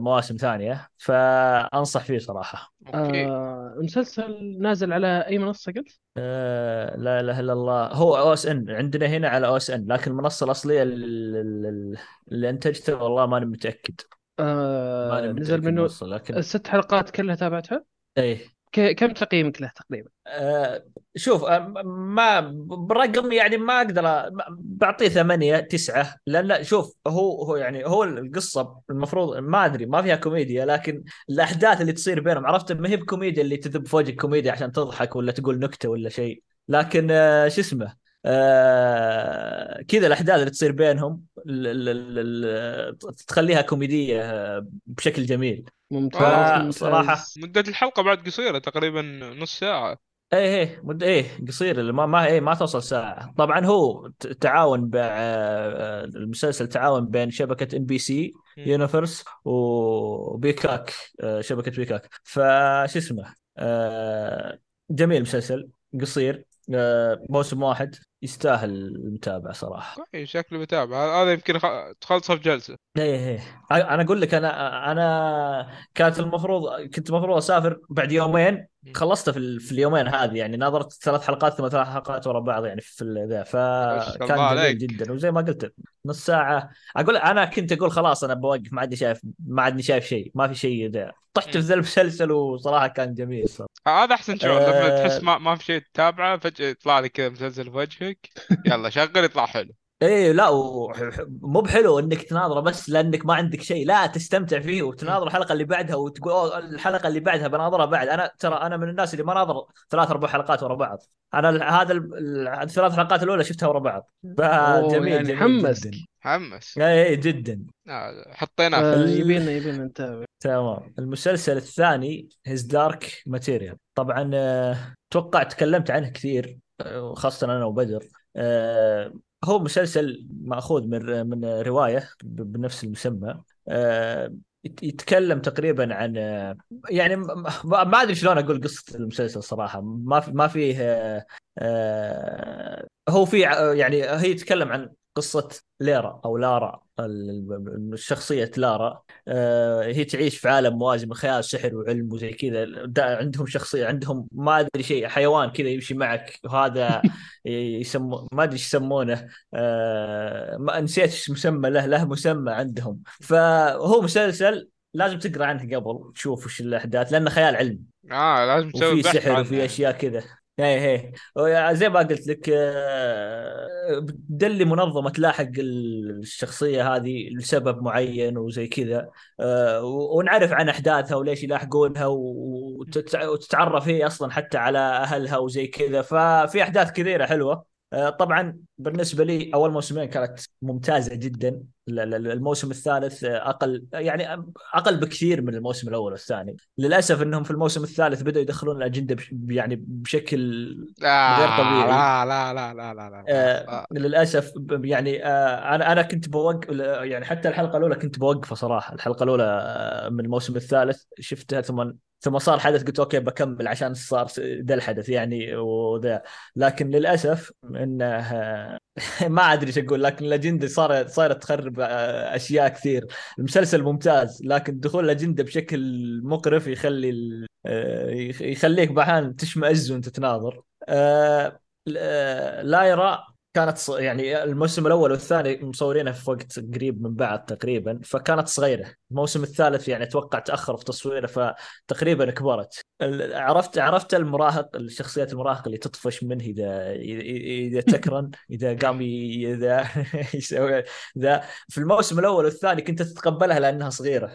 مواسم ثانية. فأنصح فيه صراحة. أوكي. آه المسلسل نازل على أي منصة قلت؟ آه لا إله إلا الله. هو أو إس إن. عندنا هنا على أو إس إن. لكن المنصة الأصلية اللي, انتجته والله ماني متأكد. آه ماني نزل متاكد منه المنصة لكن الست حلقات كلها تابعتها؟ إيه. كم تقييمك له تقريبا؟ آه شوف آه ما برقم يعني ما أقدر بعطيه ثمانية تسعة لأن لا شوف هو هو يعني هو القصة المفروض ما أدري ما فيها كوميديا لكن الأحداث اللي تصير بينهم عرفت؟ ما هي بكوميديا اللي تذب في وجهك كوميديا عشان تضحك ولا تقول نكتة ولا شيء. لكن آه شو اسمه؟ آه كذا الأحداث اللي تصير بينهم ال- ال- ال- ال- تخليها كوميدية آه، بشكل جميل. ممتاز آه، ممتاز. صراحة. مدة الحلقة بعد قصيرة تقريبا نص ساعة. إيه إيه مد إيه قصير اللي ما ما إيه ما توصل ساعة. طبعا هو تعاون مع آه، المسلسل تعاون بين شبكة NBC Universal و Peacock شبكة بيكاك فش اسمه؟ جميل المسلسل قصير موسم واحد. يستاهل المتابعة صراحة. كويس شكله بتابع هذا يمكن تخلصه في جلسة. إيه إيه أنا أقول لك أنا أنا كانت المفروض كنت المفروض أسافر بعد يومين خلصته في, في اليومين هذه يعني نظرت ثلاث حلقات ثم ثلاث حلقات ورا بعض يعني في ذا. فكان جميل. جدا. وزي ما قلت نص ساعة. أقول أنا كنت أقول خلاص أنا بوقف ما عادني شايف ما عادني شايف شيء ما في شيء ذا. طحت في ذا المسلسل وصراحة كان جميل صراحة. هذا أحسن شعور لما آه. تحس ما, ما في شيء تتابعه فجأة يطلع لك كذا مسلسل في وجهك يلا شغل يطلع حلو. إيه لا و- مو بحلو إنك تناظره بس لأنك ما عندك شيء. لا تستمتع فيه وتناظر الحلقة اللي بعدها وتقول أوه الحلقة اللي بعدها بناظرها بعد. أنا ترى أنا من الناس اللي ما ناظر ثلاث أربع حلقات ورا بعض. أنا هذا ال- ال- الثلاث حلقات الأولى شفتها ورا بعض. أوه، فجميل يعني جميل حمسك. جدا حمس. إيه إيه، جدا. آه، حطيناه. آه يبينا يبينا نتابع. تمام. المسلسل الثاني هيز دارك ماتيريال طبعا آه، أتوقع تكلمت عنه كثير آه، خاصه أنا وبدر. آه، هو مسلسل مأخوذ من من رواية بنفس المسمى آه، يت- يتكلم تقريبا عن آه، يعني ما أدري شلون أقول قصة المسلسل صراحة ما في ما فيه آه، هو في يعني هي يتكلم عن قصة ليرا أو لارا ال- ال- الشخصيه لارا. آه، هي تعيش في عالم موازي من خيال سحر وعلم وزي كذا. عندهم شخصية عندهم ما أدري شيء حيوان كذا يمشي معك وهذا يسمو ما أدري إيش يسمونه. آه، ما نسيت إيش مسمى له له مسمى عندهم. فهو مسلسل لازم تقرأ عنه قبل تشوف وش الأحداث لأنه خيال علمي. آه لازم تسوي وفي سحر وفي. أشياء كذا. إيه إيه زي ما قلت لك آه، بتدلي منظمة تلاحق الشخصية هذه لسبب معين وزي كذا. آه، ونعرف عن أحداثها وليش يلاحقونها وتت- وتتعرف هي أصلا حتى على أهلها وزي كذا. ففي أحداث كثيرة حلوة. طبعا بالنسبة لي أول موسمين كانت ممتازة جدا ال- ال- الموسم الثالث آه، أقل يعني أقل بكثير من الموسم الأول والثاني للأسف إنهم في الموسم الثالث بدأوا يدخلون الأجندة بش يعني بشكل غير طبيعي. لا لا لا لا لا لا, آه لا. للأسف يعني آه أنا أنا كنت بوقف يعني حتى الحلقة الأولى كنت بوقفها صراحة الحلقة الأولى آه، من الموسم الثالث شفتها ثم ثم صار حدث قلت okay بكمل عشان صار ذا الحدث يعني وذا. لكن للأسف إنه ما أدري إيش أقول لكن الأجندة صارت صارت تخرب آه، أشياء كثير. المسلسل ممتاز لكن دخول الأجندة بشكل مقرف يخلي آه، يخ- يخليك بحال تشمئز وأنت تناظر. آه، آه، لايرا كانت ص- يعني الموسم الأول والثاني مصورينها في وقت قريب من بعض تقريبا فكانت صغيرة. الموسم الثالث يعني أتوقع تاخر في تصويره فتقريبا كبرت. عرفت عرفت المراهق الشخصيات المراهق اللي تطفش منه إذا إذا تكرن إذا قام إذا يسوي ذا. في الموسم الأول والثاني كنت تتقبلها لأنها صغيرة.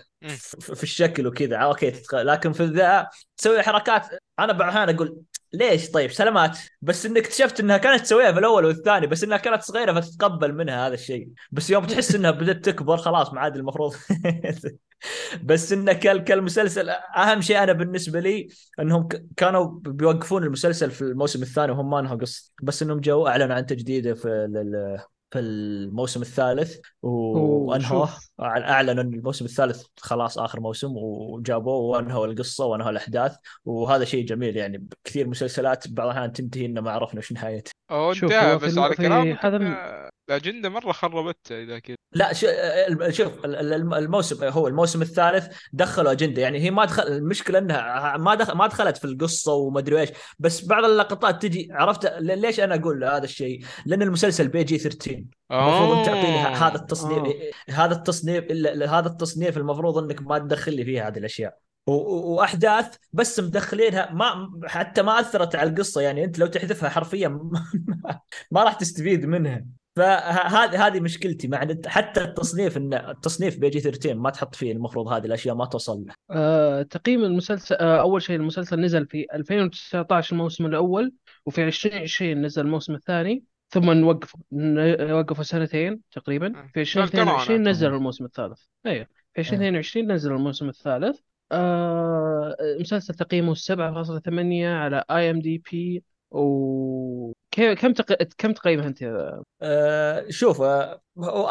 في الشكل وكذا. okay تتق... لكن في ذا تسوي حركات. أنا بعض أقول ليش؟ طيب سلامات. بس إنك اكتشفت إنها كانت تسويها في الأول والثاني بس إنها كانت صغيرة فتتقبل منها هذا الشيء. بس يوم تحس إنها بدأت تكبر خلاص ما عاد المفروض. بس انه كال- كالمسلسل أهم شيء أنا بالنسبة لي إنهم كانوا بيوقفون المسلسل في الموسم الثاني وهم ما انهوا قصة. بس إنهم جو أعلنوا عن تجديده في في الموسم الثالث و- وانهوه. أعلنوا إن الموسم الثالث خلاص آخر موسم وجابوه وأنهوا القصة وأنهوا الأحداث وهذا شيء جميل يعني كثير مسلسلات بعض الأحيان تنتهي إنه ما عرفنا وش نهايتها هو شوف، انتهى هو في بس على في كلامك هذا الأجندة مرة خربتها إذا كذا لا ش- ال- شوف ال- ال- الموسم هو الموسم الثالث دخلوا أجندة يعني هي ما دخل المشكلة إنها ما دخل ما دخلت في القصة وما أدري إيش بس بعض اللقطات تجي عرفت ل- ليش أنا أقول هذا الشيء؟ لأن المسلسل بي جي 13 المفروض انت تعطيني ه- هذا التصنيف. هذا التصنيف إلا- هذا التصنيف المفروض إنك ما تدخل لي فيه هذه الأشياء وأحداث بس مدخلينها. ما حتى ما أثرت على القصة. يعني أنت لو تحذفها حرفيا ما, ما راح تستفيد منها. فهذه هذه مشكلتي مع حتى التصنيف إن التصنيف بيجي 13 ما تحط فيه المفروض هذه الأشياء ما توصل له. آه، تقييم المسلسل آه، أول شيء المسلسل نزل في 2019 الموسم الأول وفي 2020 نزل الموسم الثاني ثم نوقف ن- وقفوا سنتين تقريبا. في عشان 2022 كورونا. نزل الموسم الثالث. أيوه. في 2022 نزل الموسم الثالث. آه، المسلسل تقييمه 7.8 على اي ام دي بي وكم كم تق... كم تقيمها أنت أه شوف أه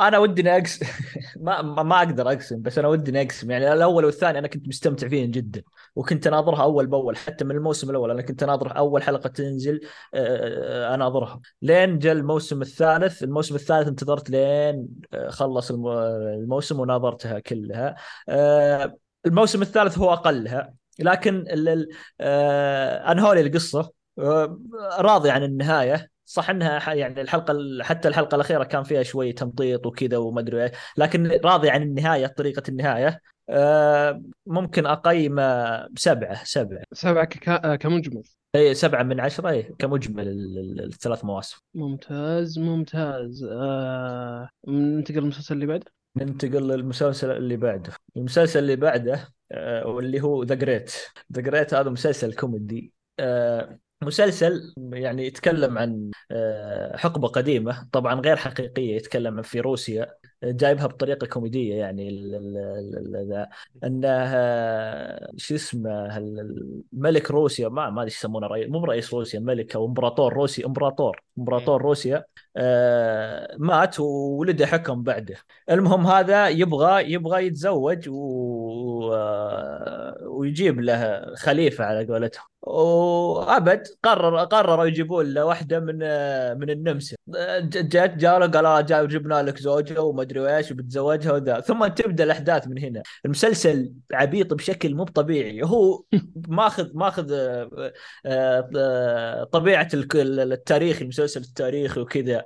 أنا ودي اقسم ما ما أقدر أقسم بس أنا ودي أقسم. يعني الأول والثاني أنا كنت مستمتع فيهم جدا وكنت أناظرها أول بأول حتى من الموسم الأول أنا كنت اناظر أول حلقة تنزل أه أناظرها. لين جاء الموسم الثالث الموسم الثالث انتظرت لين أه، خلص الم- الموسم وناظرتها كلها. أه الموسم الثالث هو أقلها لكن ال- ال- أه انهوا لي القصة أه راضي عن النهاية. صح إنها يعني الحلقة حتى الحلقة الأخيرة كان فيها شوي تمطيط وكذا وما ادري إيش لكن راضي عن النهاية طريقة النهاية. آه، ممكن بسبعة سبعة. سبعة ك... آه، كمجمل. إي سبعة من عشرة إي كمجمل ال- ال- الثلاث مواسم. ممتاز ممتاز. آه... ننتقل للمسلسل اللي بعده؟ ننتقل للمسلسل اللي بعده. المسلسل اللي بعده آه، واللي هو The Great The Great هذا مسلسل كوميدي. آه، مسلسل يعني يتكلم عن آه، حقبة قديمة طبعا غير حقيقية يتكلم عن في روسيا. جايبها بطريقة كوميدية يعني انه شو اسمه الملك روسيا ما ما أدري يسمونه رئيس مو رئيس روسيا ملك أو إمبراطور روسيا إمبراطور. إمبراطور روسيا. مات وولده حكم بعده. المهم هذا يبغى يبغى يتزوج و... آه، ويجيب له خليفة على قولتهم. وأبد قرر قرروا يجيبون له واحدة من آه، من النمسا. جت جاله قال آه جاي جبنا لك زوجة وما أدري إيش وبتزوجها وذا. ثم تبدأ الأحداث من هنا. المسلسل عبيط بشكل مو طبيعي. هو ماخذ ماخذ آه، آه، آه، طبيعة التاريخ المسلسل التاريخي وكذا. آه،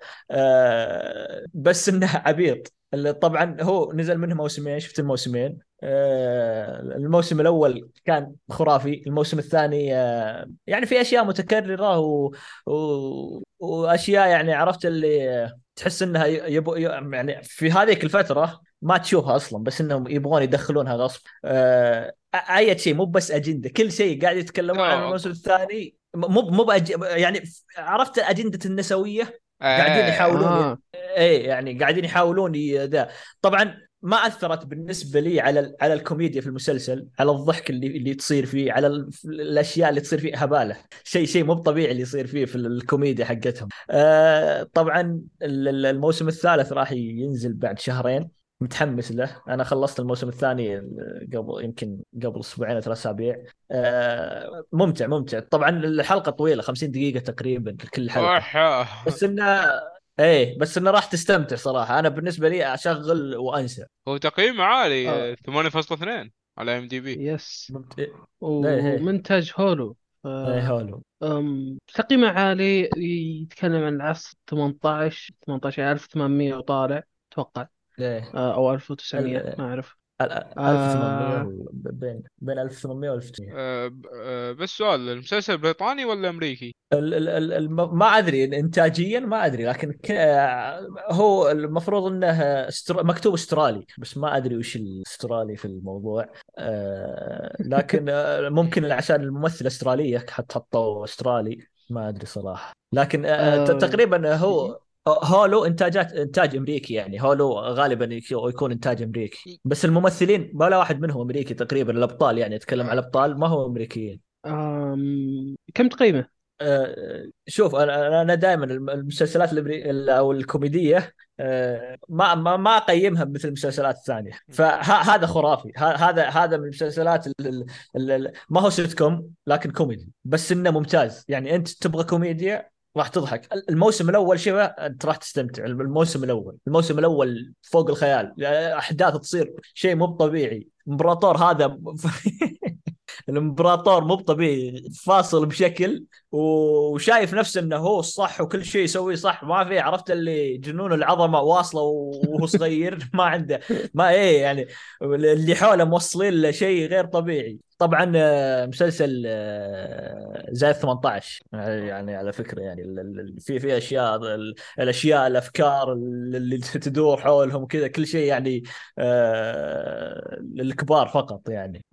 بس إنه عبيط اللي طبعا هو نزل منه موسمين شفت الموسمين آه، الموسم الأول كان خرافي الموسم الثاني آه، يعني في أشياء متكررة و... و... وأشياء يعني عرفت اللي آه، تحس إنها يبو يعني في هذيك الفترة ما تشوفها أصلا بس إنهم يبغون يدخلونها غصب آه، أي شيء مو بس أجندة كل شيء قاعد يتكلمون عن آه. الموسم الثاني مو مو. يعني عرفت أجندة النسوية قاعدين آه. يحاولون آه. إيه يعني قاعدين يحاولون ذا طبعا ما أثرت بالنسبة لي على على الكوميديا في المسلسل على الضحك اللي اللي تصير فيه على ال- الأشياء اللي تصير فيه هبالة شيء شيء مو طبيعي اللي يصير فيه في الكوميديا حقتهم آه طبعا ال- ال- الموسم الثالث راح ينزل بعد شهرين متحمس له. أنا خلصت الموسم الثاني قبل يمكن قبل أسبوعين أو ثلاث أسابيع. آه ممتع ممتع. طبعا الحلقة طويلة 50 دقيقة تقريبا كل حلقة. بس إنه إيه بس إنه راح تستمتع صراحة. أنا بالنسبة لي أشغل وأنسى. هو تقييمه عالي آه. آه، 8.2 على IMDb. yes. ممتع ومنتج Hulu. إيه Hulu. تقييمه عالي يتكلم عن العصر 18 18 1800 وطالع أتوقع. إيه آه، أو 1900 ال- ما أعرف ال- آه. 1800 و- بين بين 1800 و 1900 آه، ب- آه، بس سؤال المسلسل بريطاني ولا أمريكي؟ ال- ال- ال- الم- ما أدري انتاجيا ما أدري لكن ك... هو المفروض إنه استر... مكتوب أسترالي بس ما أدري وش الأسترالي في الموضوع آه... لكن آه، ممكن عشان الممثل استراليه حط حطوا أسترالي ما أدري صراحة لكن آه... آه. تقريبا هو هولو انتاجات إنتاج أمريكي يعني. هولو غالبا يك- يكون إنتاج أمريكي. بس الممثلين ولا واحد منهم أمريكي تقريبا. الأبطال يعني أتكلم على الأبطال ما هو أمريكيين. أم... كم تقييمه؟ آه، شوف أنا أنا دائما المسلسلات. أو الكوميدية آه، ما ما ما أقيمها مثل المسلسلات الثانية. فهذا خرافي. هذا هذا من المسلسلات ال- ال- ال- ال- ما هو سيت كوم لكن كوميدي بس إنه ممتاز. يعني أنت تبغى كوميديا راح تضحك. الموسم الأول شوف أنت راح تستمتع. الموسم الأول. الموسم الأول فوق الخيال. أحداث تصير شيء مو طبيعي إمبراطور هذا الإمبراطور مو طبيعي فاصل بشكل وشايف نفسه إنه هو الصح وكل شيء يسويه صح. ما في عرفت اللي جنون العظمة واصلة وهو صغير. ما عنده ما إيه يعني اللي حوله موصلين له شيء غير طبيعي. طبعا آه، مسلسل آه، زائد 18 يعني على فكرة يعني ال- ال- في في أشياء ال- الأشياء الأفكار اللي تدور حولهم كذا كل شيء يعني آه، للكبار فقط يعني.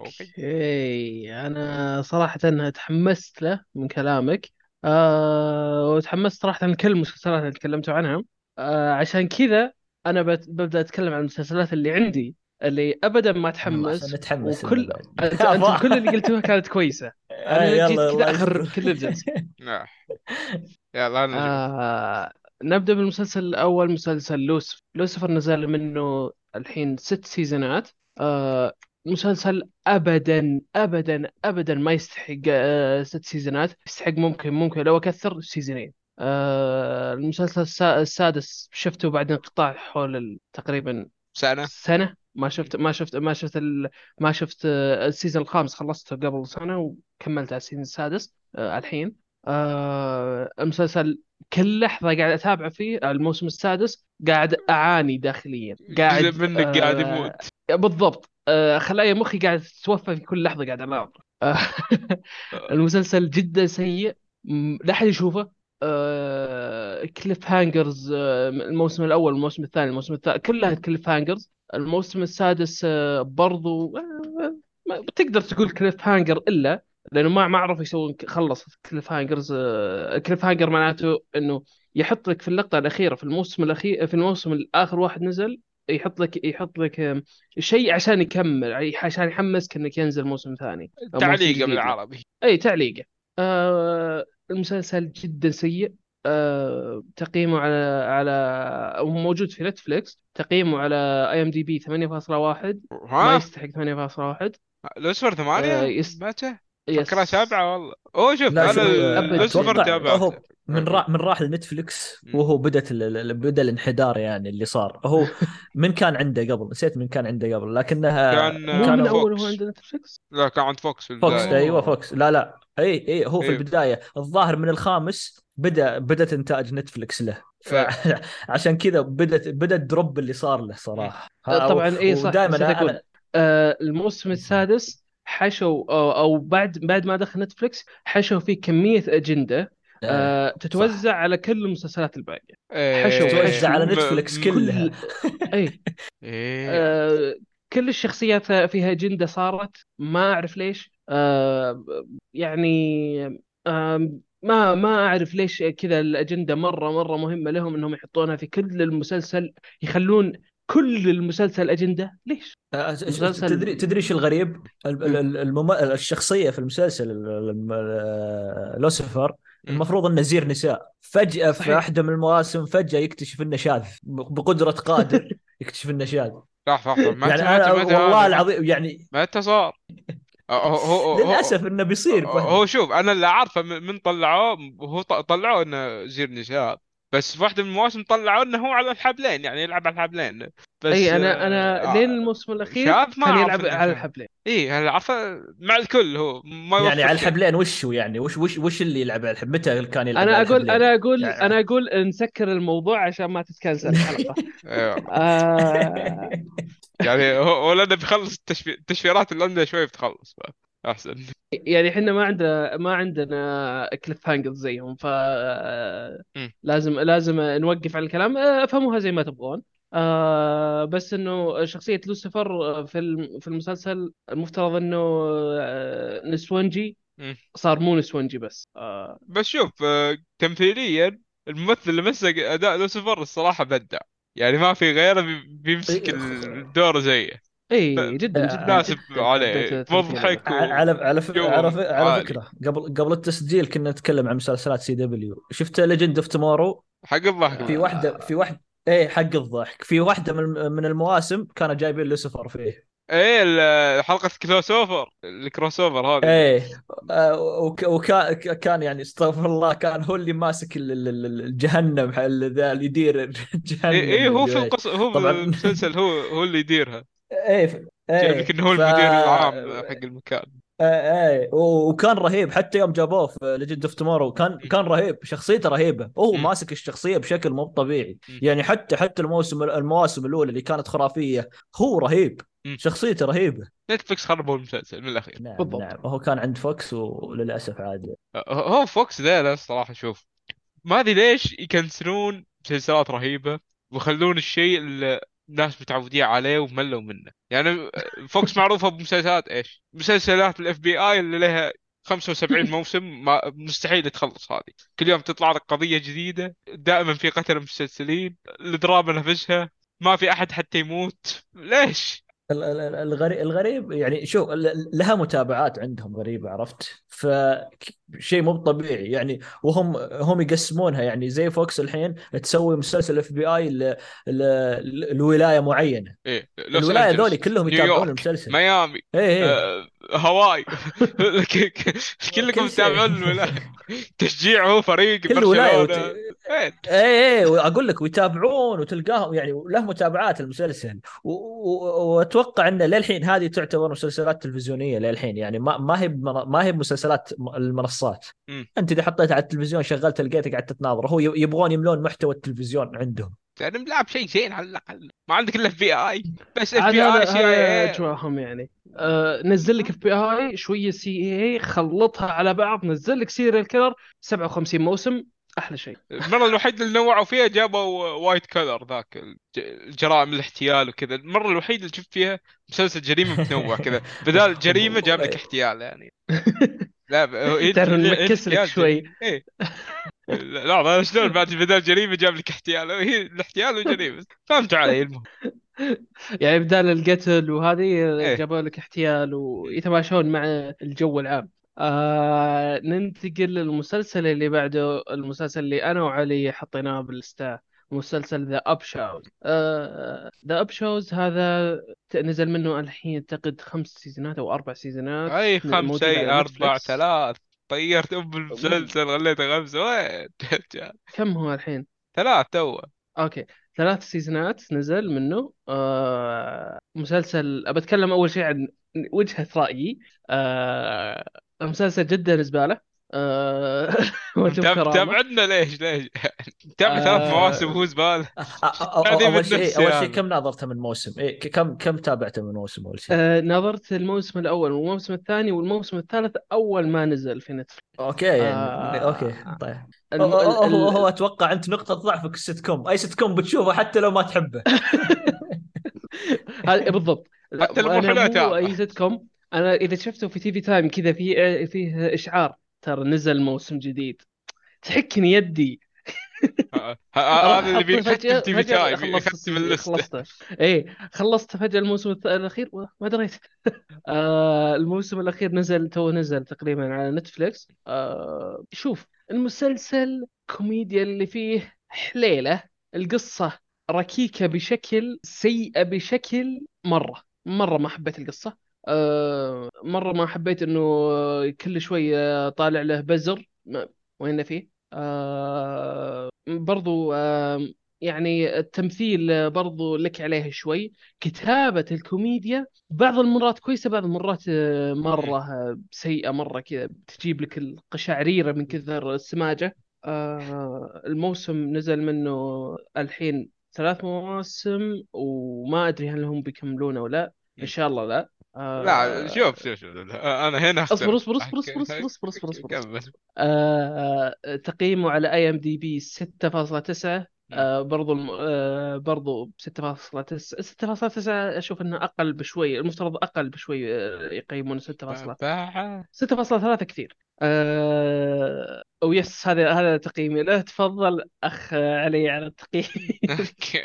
أوكي. أنا صراحة تحمست له من كلامك. آه وتحمست صراحة لكل المسلسلات اللي تكلمتوا عنها. آه عشان كذا أنا ببدأ أتكلم عن المسلسلات اللي عندي. اللي ابدا ما عشان اتحمس نتحمس وكل. انت أنت كل اللي قلتوها كانت كويسة أنا آه، جيت كذا أخر. كل الجلسة آه. يلا أنا آه. نبدأ بالمسلسل الأول مسلسل لوسف لوسفر نزل منه الحين ست seasonات آه مسلسل أبدا أبدا أبدا ما يستحق آه ست seasonات يستحق ممكن ممكن لو أكثر seasonين آه المسلسل السا- السادس شفته بعد انقطاع حول تقريبا سنة؟ سنة. ما شفت ما شفت ما شفت ال... ما شفت آه، ال season الخامس خلصته قبل سنة وكملت على ال season السادس آه الحين. آه المسلسل كل لحظة قاعد أتابع فيه الموسم السادس قاعد أعاني داخليا. قاعد جزء منك قاعد آه، يموت. بالضبط. آه خلايا مخي قاعد تتوفى في كل لحظة قاعد أناظر آه المسلسل جدا سيء. لا أحد يشوفه. cliffhangers آه الموسم الأول الموسم الثاني الموسم الثالث كلها cliffhangers الموسم السادس آه برضو آه ما تقدر تقول cliffhanger إلا لأنه ما ما عرف يسوون خلص cliffhangers آه cliffhanger معناته إنه يحط لك في اللقطة الأخيرة في الموسم الأخير في الموسم الآخر واحد نزل يحط لك يحط لك شيء عشان يكمل عشان يحمسك إنك ينزل موسم ثاني جديد. بالعربي. أي تعليقه. آه المسلسل جدا سيء. آه تقييمه على على موجود في Netflix. تقييمه على IMDb 8.1 ما يستحق 8.1 لوسفر آه، ثمانية يس- ماته؟ yes. فكرة سبعة والله. أوه شوف أنا أتوقع تابعته هو من راح من راح ل Netflix. وهو بدت ال- ال- بدأ الانحدار يعني اللي صار. هو من كان عنده قبل نسيت من كان عنده قبل لكنها كان- كان من Fox. اول هو عنده Netflix؟ لا كان عند Fox في Fox البداية. أيوه Fox. لا لا. اي اي هو في إيه. البداية. الظاهر من الخامس بدأ بدأت إنتاج Netflix له. إيه. فعشان كذا بدت بدأ ال drop اللي صار له صراحة. طبعا اي صح أنا آه الموسم السادس حشوا أو, أو بعد بعد ما دخل Netflix حشوا فيه كمية أجندة آه تتوزع على كل المسلسلات الباقية. إيه. حشو- توزع على Netflix كلها. اي إيه. آه كل الشخصيات فيها أجندة صارت. ما أعرف ليش. آه يعني آه ما ما أعرف ليش كذا الأجندة مرة مرة مهمة لهم إنهم يحطونها في كل المسلسل يخلون كل المسلسل أجندة؟ ليش؟ آه، ش- ش- مسلسل- تدري تدري إيش الغريب؟ ال- مم. ال- المم... الشخصية في المسلسل ال- الم- لوسيفر المفروض إنه زير نساء. فجأة في. واحدة من المواسم فجأة يكتشف إنه شاذ بقدرة قادر يكتشف إنه شاذ. لحظة ما يعني أنت- والله العظيم يعني ما أنت صار. هو هو هو للأسف إنه بيصير. هو, شوف أنا اللي أعرفه من من طلعوه هو ط- طلعوه إنه زير نساء. بس في واحدة من المواسم طلعوه إنه هو على الحبلين يعني يلعب على الحبلين بس إي أنا أنا آه، لين الموسم الأخير كان يلعب على. الحبلين إي أنا عارفه مع الكل هو ما يعني على. الحبلين وش هو يعني وش وش وش اللي يلعب على الحبلين متى كان يلعب أنا على أقول الحبلين؟ أنا أقول يعني- أنا أقول نسكر الموضوع عشان ما تتكنسل الحلقة. آه يعني هو لأنه بيخلص التشفي... التشفيرات اللي عنده شوي بتخلص أحسن. يعني إحنا ما عندنا ما عندنا cliffhanger زيهم ف. لازم لازم نوقف على الكلام. أفهموها زي ما تبغون. آه بس إنه شخصية لوسيفر في في المسلسل المفترض إنه آه، نسوانجي مم. صار مو نسوانجي بس. آه. بس شوف تمثيليا الممثل اللي مسك أداء لوسيفر الصراحة بدع. يعني ما في غيره بي- بيمسك إيه، الدور زيه. اي ب- جدا جدا مناسب عليه. مضحك و... على على على. فكرة قبل قبل التسجيل كنا نتكلم عن مسلسلات CW. شفت Legends of Tomorrow حق الضحك. في واحدة في واحدة إيه حق الضحك. في واحدة من من المواسم كانوا جايبين لوسيفر فيه. إيه حلقه crossover. ال crossover هذه. إيه آه، وك- وكان كان يعني استغفر الله كان هو اللي ماسك ال- ال- ال- الجهنم ال- ذا اللي يدير جهنم إيه, إيه هو في مدري القصة هو في طبعاً. المسلسل هو هو اللي يديرها. إيه ف- جايب إيه لك إنه هو ف- المدير العام حق المكان. إيه إيه و- وكان رهيب. حتى يوم جابوه في Legends of Tomorrow كان كان رهيب. شخصيته رهيبة. هو. ماسك الشخصية بشكل مو طبيعي. يعني حتى حتى الموسم المواسم الأولى اللي كانت خرافية هو رهيب. مم. شخصيته رهيبة. نتفلكس خربوا المسلسل من الأخير. نعم بالضبط. نعم. وهو كان عند فوكس وللأسف عاد. هو فوكس ذا لا الصراحة شوف. ما أدري ليش يكنسلون مسلسلات رهيبة ويخلون الشيء اللي الناس متعودين عليه وملوا منه. يعني فوكس معروفة بمسلسلات إيش؟ مسلسلات ال FBI اللي لها 75 موسم ما مستحيل تخلص هذه. كل يوم تطلع لك قضية جديدة دائما في قتل مسلسلين الدراما نفسها ما في أحد حتى يموت. ليش؟ الغريب الغريب يعني شوف لها متابعات عندهم غريبة عرفت؟ فشيء مو طبيعي. يعني وهم هم يقسمونها. يعني زي فوكس الحين تسوي مسلسل FBI لولاية معينة. لوس الولاية ذولي كلهم يتابعون المسلسل. ميامي إيه إيه. آه، هواي. كلكم. تتابعون الولايه تشجيع هو فريق كل ولاية وت... برشلونه إيه. إيه إيه وأقول لك ويتابعون وتلقاهم يعني له متابعات المسلسل. و- و- وأتوقع انه للحين هذه تعتبر مسلسلات تلفزيونية للحين. يعني ما ما هي بمن- ما هي بمسلسلات م- المنصات. مم. أنت إذا حطيتها على التلفزيون شغلت لقيتك قاعد تتناظر. هو يبغون يملون محتوى التلفزيون عندهم. يعني ملعب شيء زين على الأقل. ما عندك إلا FBI. بس F عاد BIC هذا اي اجواءهم يعني؟ آه نزل لك FBI شوية CIA خلطها على بعض نزل لك serial killer 57 موسم أحلى شيء. المره الوحيده اللي نوعوا فيها جابوا White Collar ذاك الج- جرائم الاحتيال وكذا. المرة الوحيده اللي شفت فيها مسلسل جريمة متنوع كذا. بدال جريمة جاب لك احتيال يعني. لا تعرف ن mix لك شوي. إيه. لا هذا شلون؟ بعد بدال جريمة جاب لك احتيال. هي الاحتيال وجريمه فهمت علي. المهم يعني بدال القتل وهذه إيه. جابوا لك احتيال ويتماشون مع الجو العام. آه ننتقل للمسلسل اللي بعده المسلسل اللي أنا وعلي حطيناه بال list مسلسل The Upshaws The Upshaws هذا نزل منه الحين أعتقد خمس سيزونات أو أربع سيزونات. أي أي أربع. ثلاث. طيرت أم المسلسل خليته خمسة. وين؟ كم هو الحين؟ ثلاث تو. okay. ثلاث سيزونات نزل منه. آه مسلسل أبى أتكلم أول شيء عن وجهة رأيي. آه المسلسل جدا زبالة. آه تابعنا ليش ليش تابع آه. ثلاث مواسم وهو هذه أول شيء أول يعني. شيء كم ناظرته من موسم؟ إيه كم كم تابعته من موسم أول شيء؟ آه نظرت الموسم الأول والموسم الثاني والموسم الثالث أول ما نزل في نتفلكس okay يعني آه. أوكي طيب الم... هو, هو, هو, أتوقع أنت نقطة ضعفك السيت كوم أي سيت كوم بتشوفه حتى لو ما تحبه هذا بالضبط حتى لو مو. أي سيت com أنا إذا شفته في TV Time كذا في فيه إشعار ترى نزل موسم جديد. تحكني يدي. ه- ه- هذا اللي بيختم TV Time خلصت يختم اللسته خلصته. إيه خلصت فجأة الموسم الأخير ما دريت. آه الموسم الأخير نزل تو نزل تقريبا على نتفليكس. آه شوف المسلسل كوميديا اللي فيه حليلة القصة ركيكة بشكل سيئة بشكل مرة مرة ما حبيت القصة. آه مرة ما حبيت إنه كل شوية طالع له بزر. وين فيه؟ آه برضو آه يعني التمثيل برضو لك عليه شوي. كتابة الكوميديا بعض المرات كويسة بعض المرات مرة سيئة مرة كذا تجيب لك القشعريرة من كثر السماجة. الموسم نزل منه الحين ثلاث مواسم وما أدري هل هم بيكملونه ولا. لا إن شاء الله لا. لا آه شوف شوف شوف أنا هنا اصبر اصبر اصبر اصبر اصبر اصبر اصبر اصبر. كمل. آه تقييمه على اي ام دي بي 6.9 مم. آه برضو الم... آه برضو 6.9 6.9 أشوف إنه أقل بشوي المفترض أقل بشوي آه، يقيمونه 6. باعة 6.3 كثير. آه... أو yes هذا هذا تقييمي. لا تفضل أخ علي على التقييم. okay.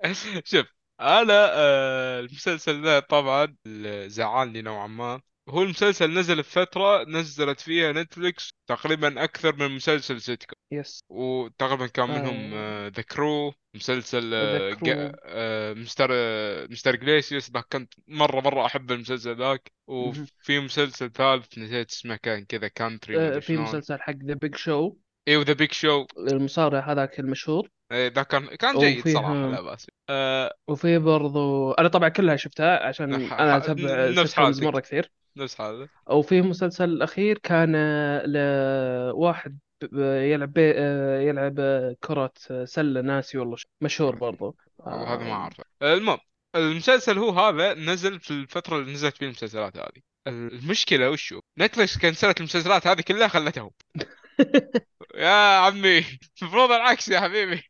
شوف أنا آه، المسلسل ذا طبعا اللي زعلني نوعا ما. هو المسلسل نزل في فترة نزلت فيها نتفليكس تقريبا أكثر من مسلسل sitcom yes وتقريبا كان منهم آه. The Crew مسلسل ذا آه، Crew جا- آه، Mr. آه، Mr. Iglesias ذاك كنت مرة مرة أحب المسلسل ذاك. وفي مسلسل ثالث نسيت اسمه كان كذا Country آه في مسلسل حق The Big Show أيوه The Big Show. المصارع هذاك المشهور. ذا كان كان جيد وفيه صراحة لا بأس. آه، وفي برضو أنا طبعا كلها شفتها عشان ح- أنا ح- أتابع نفس حالتك. مرة كثير. نفس هذا وفي مسلسل الاخير كان آه، لواحد يلعب بي- آه، يلعب آه، كرة سلة ناسي والله مشهور برضو. هذا ما آه، أعرفه. المهم المسلسل هو هذا نزل في الفترة اللي نزلت فيه المسلسلات هذه. المشكلة وشو؟ نتفلكس كنسلت المسلسلات هذه كلها خلتهم. يا عمي المفروض العكس يا حبيبي.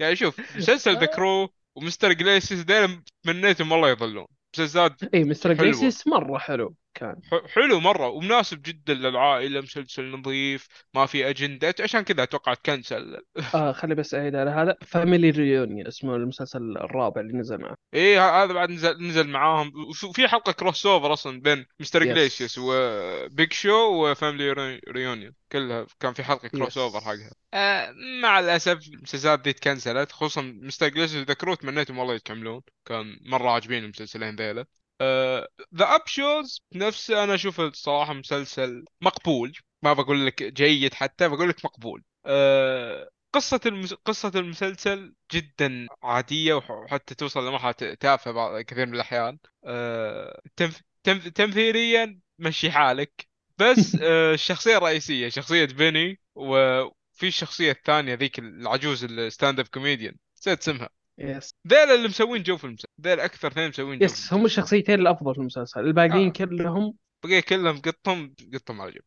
يعني شوف مسلسل The Crew و Mr. Iglesias دايما تمنيتهم والله يظلون مسلسلات اي Mr. Iglesias مرة حلو. كان. حلو مرة ومناسب جدا للعائلة مسلسل نظيف ما في أجندة عشان كذا أتوقع تكنسل. آه خلي بس أعيد على هذا. Family Reunion اسمه المسلسل الرابع اللي نزل معه. إيه هذا بعد نزل نزل معاهم. وفي حلقة crossover أصلا بين Mr. Yes. Iglesias و Big Show و Family Reunion كلها كان في حلقة cross. over حقها. آه مع الأسف المسلسلات دي تكنسلت خصوصا Mr. Iglesias The Crew تمنيتهم والله يكملون كان مرة عاجبين المسلسلين ذيلا. The Upshaws نفسه أنا اشوفه الصراحة مسلسل مقبول. ما بقول لك جيد حتى بقول لك مقبول. أه قصة المس... قصة المسلسل جدا عادية وح- وحتى توصل لمرحلة تافهة بعض كثير من الأحيان. أه... تنف... تنف... تمثيليا مشي حالك. بس أه... الشخصية الرئيسية شخصية بيني وفي الشخصية الثانية ذيك العجوز ال stand-up comedian نسيت اسمها. yes ذيل اللي مسوين جو في المسلسل ذيل أكثر اثنين مسوين جو yes هم الشخصيتين الأفضل في المسلسل. الباقيين آه. كلهم بقي كلهم قطهم قطهم على جنب.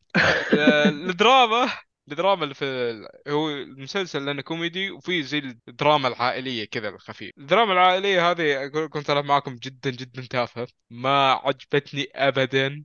آه، الدراما الدراما اللي في ال- هو المسلسل لأنه كوميدي وفي زي الدراما العائلية كذا الخفيف. الدراما العائلية هذه كنت ألعب معكم جدا جدا تافهة. ما عجبتني ابدا.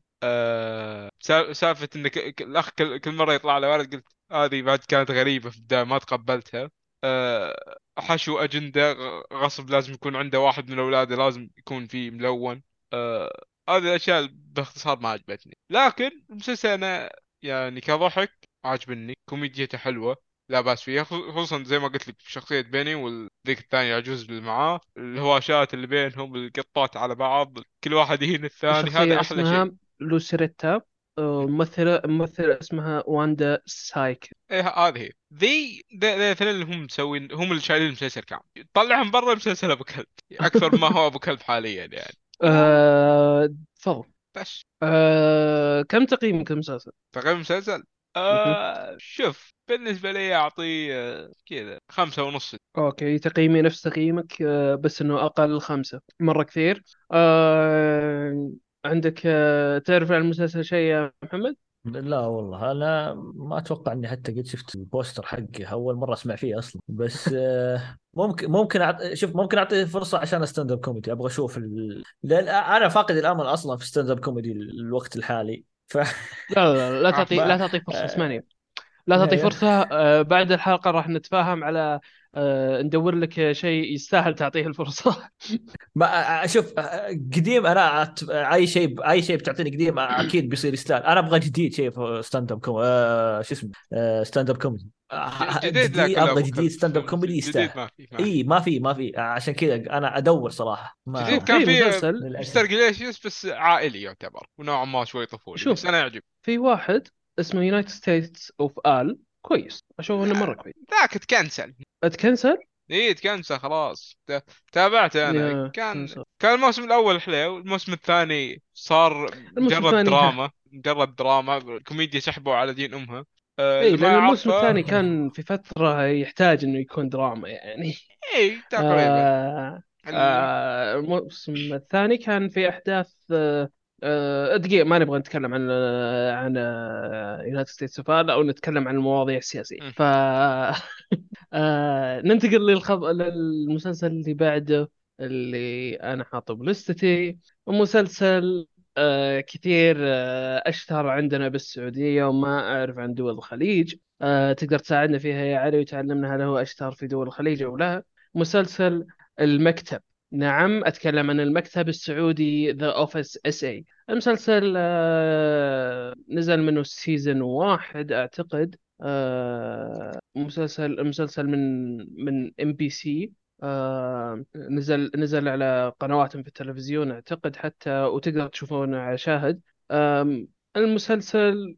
سا- سالفة انك ك- الأخ كل, كل مرة يطلع له ولد قلت هذه بعد كانت غريبة في البدايه ما تقبلتها. آه حشو أجندة غصب لازم يكون عنده واحد من اولاده لازم يكون فيه ملون. آه هذه الأشياء باختصار ما عجبتني. لكن المسلسل أنا يعني كضحك عاجبني. كوميديته حلوة لا بأس فيها. خص- خصوصا زي ما قلت لك شخصية بيني والذيك الثانية العجوز اللي معاه الهواشات اللي بينهم القطات على بعض كل واحد يهين الثاني. هذا أحلى شيء. لوسيريتا. آه، ممثلة ممثلة اسمها واندا سايك. إيه هذه. هي ذي الاثنين اللي هم مسوين هم اللي شايلين المسلسل كامل. طلعهم برا المسلسل أبو كلب. أكثر ما هو أبو كلب حاليا يعني. آه، تفضل. بس. آه، كم تقييمك المسلسل؟ تقييم المسلسل آه شوف بالنسبة لي أعطيه آه، كذا خمسة ونص. أوكي تقييمي نفس تقييمك آه، بس إنه أقل خمسة. مرة كثير. آه، عندك آه، تعرف عن المسلسل شيء يا محمد؟ لا والله أنا ما أتوقع إني حتى قد شفت ال poster حقه أول مرة أسمع فيه أصلا بس آه، ممكن ممكن أعط... شوف ممكن أعطيه فرصة عشان stand up comedy أبغى أشوف ال... لأن أنا فاقد الأمل أصلا في stand up comedy الوقت الحالي ف لا لا لا, لا تعطي لا تعطي فرصة آه. اسمعني لا تعطي يا- فرصة آه، بعد الحلقة راح نتفاهم على آه، ندور لك شيء يستاهل تعطيه الفرصة ما أشوف قديم أنا أي شيء أي شيء بتعطيني قديم أكيد بيصير يستاهل أنا أبغى جديد شيء في stand up comedy آه شو اسمه آه stand up comedy آه، جديد لا أبغى جديد. stand up comedy يستاهل ما في ما في. إي ما في ما في عشان كذا أنا أدور صراحة ما جديد كان في. مستر iglesias بس عائلي يعتبر ونوعا ما شوي طفولي شوف. بس أنا يعجب في واحد اسمه United States of ال كويس. أشوف إنه مرة كويس. ذاك ت cancel ات cancel؟ إيه ت cancel خلاص. تابعته أنا. كان cancel. كان الموسم الأول حلو الموسم الثاني صار مجرد دراما مجرد دراما. الكوميديا سحبوا على دين أمها. آه، إي لأن الموسم الثاني كان في فترة يحتاج إنه يكون دراما يعني. إي تقريبا. آه آه الموسم الثاني كان في أحداث آه دقيقة ما نبغى نتكلم عن آه عن United States of أو نتكلم عن المواضيع السياسيه. ف آه ننتقل للخب... للمسلسل اللي بعده اللي أنا حاطه ب list تي. مسلسل آه كثير آه اشتهر عندنا بالسعودية وما أعرف عن دول الخليج. آه تقدر تساعدنا فيها يا علي وتعلمنا هل هو اشتهر في دول الخليج أو لا. مسلسل المكتب. نعم أتكلم عن المكتب السعودي The Office SA المسلسل آه، نزل منه season واحد أعتقد. آه، مسلسل مسلسل من من MBC نزل نزل على قنوات في التلفزيون أعتقد حتى وتقدر تشوفونه على شاهد. المسلسل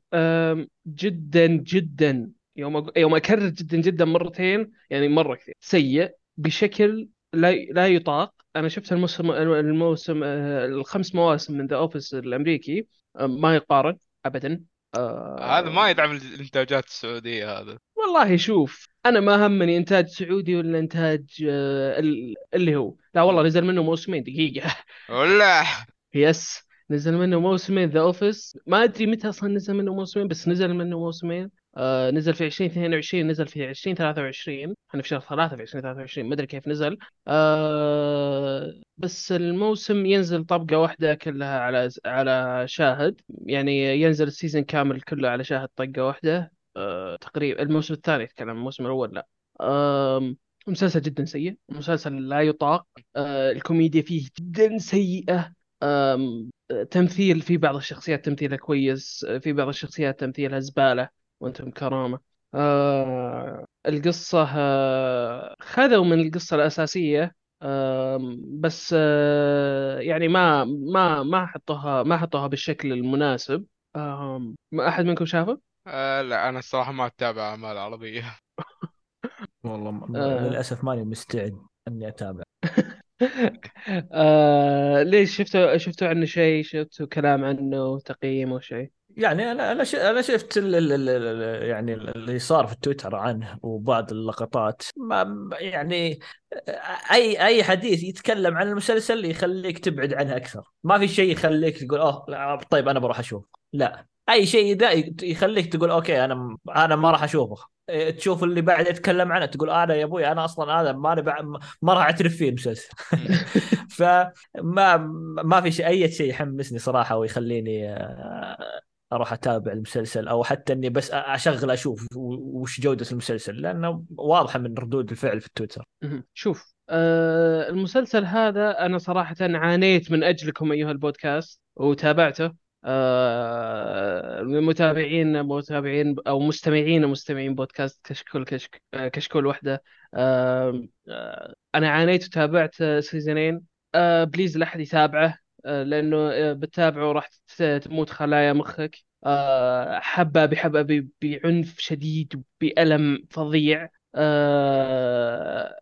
جدا جدا يوم يوم أكرر جدا جدا مرتين يعني مرة كثير سيء بشكل لا لا يطاق. أنا شفت الموسم الموسم الخمس مواسم من The Office الأمريكي ما يقارن ابدا. آه، هذا ما يدعم الإنتاجات السعودية هذا. والله شوف أنا ما همني إنتاج سعودي ولا إنتاج آه، ال- اللي هو. لا والله نزل منه موسمين دقيقة. ولا. yes نزل منه موسمين The Office ما أدري متى أصلا نزل منه موسمين بس نزل منه موسمين. آه نزل في 2022 نزل في 2023 إحنا في شهر ثلاثة في 2023 ما أدري كيف نزل. آه بس الموسم ينزل طقة واحدة كلها على على شاهد. يعني ينزل ال season كامل كله على شاهد طقة واحدة. آه تقريبا الموسم الثاني أتكلم الموسم الأول لا. آه مسلسل جدا سيء مسلسل لا يطاق. آه الكوميديا فيه جدا سيئة. آم، تمثيل في بعض الشخصيات تمثيلها كويس في بعض الشخصيات تمثيلها زبالة. وأنتم كرامة آه القصة آه خذوا من القصة الأساسية آم، بس آه يعني ما ما ما حطوها ما حطوها بالشكل المناسب. آم، ما أحد منكم شافه؟ آه لا أنا الصراحة ما أتابع أعمال عربية. والله م- آه. للأسف ماني مستعد إني أتابع. آه ليش؟ شفتوا شفتوا عنه شيء؟ شفتوا كلام عنه؟ تقييم أو شيء؟ يعني أنا أنا أنا شفت ال ال ال ال يعني اللي صار في تويتر عنه وبعض اللقطات. ما يعني اي أي حديث يتكلم عن المسلسل يخليك تبعد عنه أكثر. ما في شيء يخليك تقول أوه طيب أنا بروح أشوف. لا. أي شيء ذا يخليك تقول أوكي أنا أنا ما راح أشوفه. إيه، تشوف اللي بعد يتكلم عنه تقول أنا يا أبوي أنا أصلا هذا ما ما راح أعترف فيه المسلسل. فما ما في شيء أي شيء يحمسني صراحة ويخليني آه، أروح أتابع المسلسل أو حتى إني بس أشغل أشوف وش جودة المسلسل لأنه واضحة من ردود الفعل في التويتر. شوف آه المسلسل هذا أنا صراحة عانيت من أجلكم أيها البودكاست وتابعته. آه متابعين متابعين أو مستمعين مستمعين بودكاست كشكول كشك آه كشكول وحدة. آه آه أنا عانيت وتابعت سيزونين آه please لا أحد يتابعه. آه لأنه آه بتتابعه راح تموت خلايا مخك. آه حبة بحبة ب- بعنف شديد وبألم فظيع.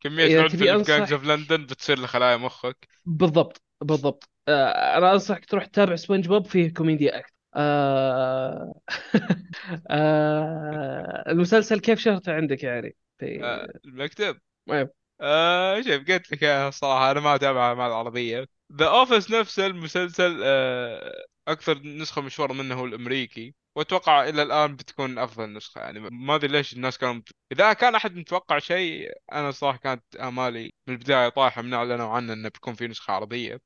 كمية إذا عنف اللي في جانجز أنصح أوف لندن بتصير لخلايا مخك. بالضبط بالضبط. أنا أنصحك تروح تتابع سبونج بوب فيه كوميديا آه آه المسلسل كيف شهرته عندك يا علي؟ في آه المكتب. طيب. آه شوف قلت لك يا صراحة أنا ما أتابع أعمال عربية The Office نفسه المسلسل آه أكثر نسخة مشهورة منه هو الأمريكي وأتوقع إلى الآن بتكون أفضل نسخة يعني ما أدري ليش الناس كانوا مت... إذا كان أحد متوقع شيء أنا صراحة كانت آمالي من البداية طايحة من أعلنوا عنه إنه بيكون في نسخة عربية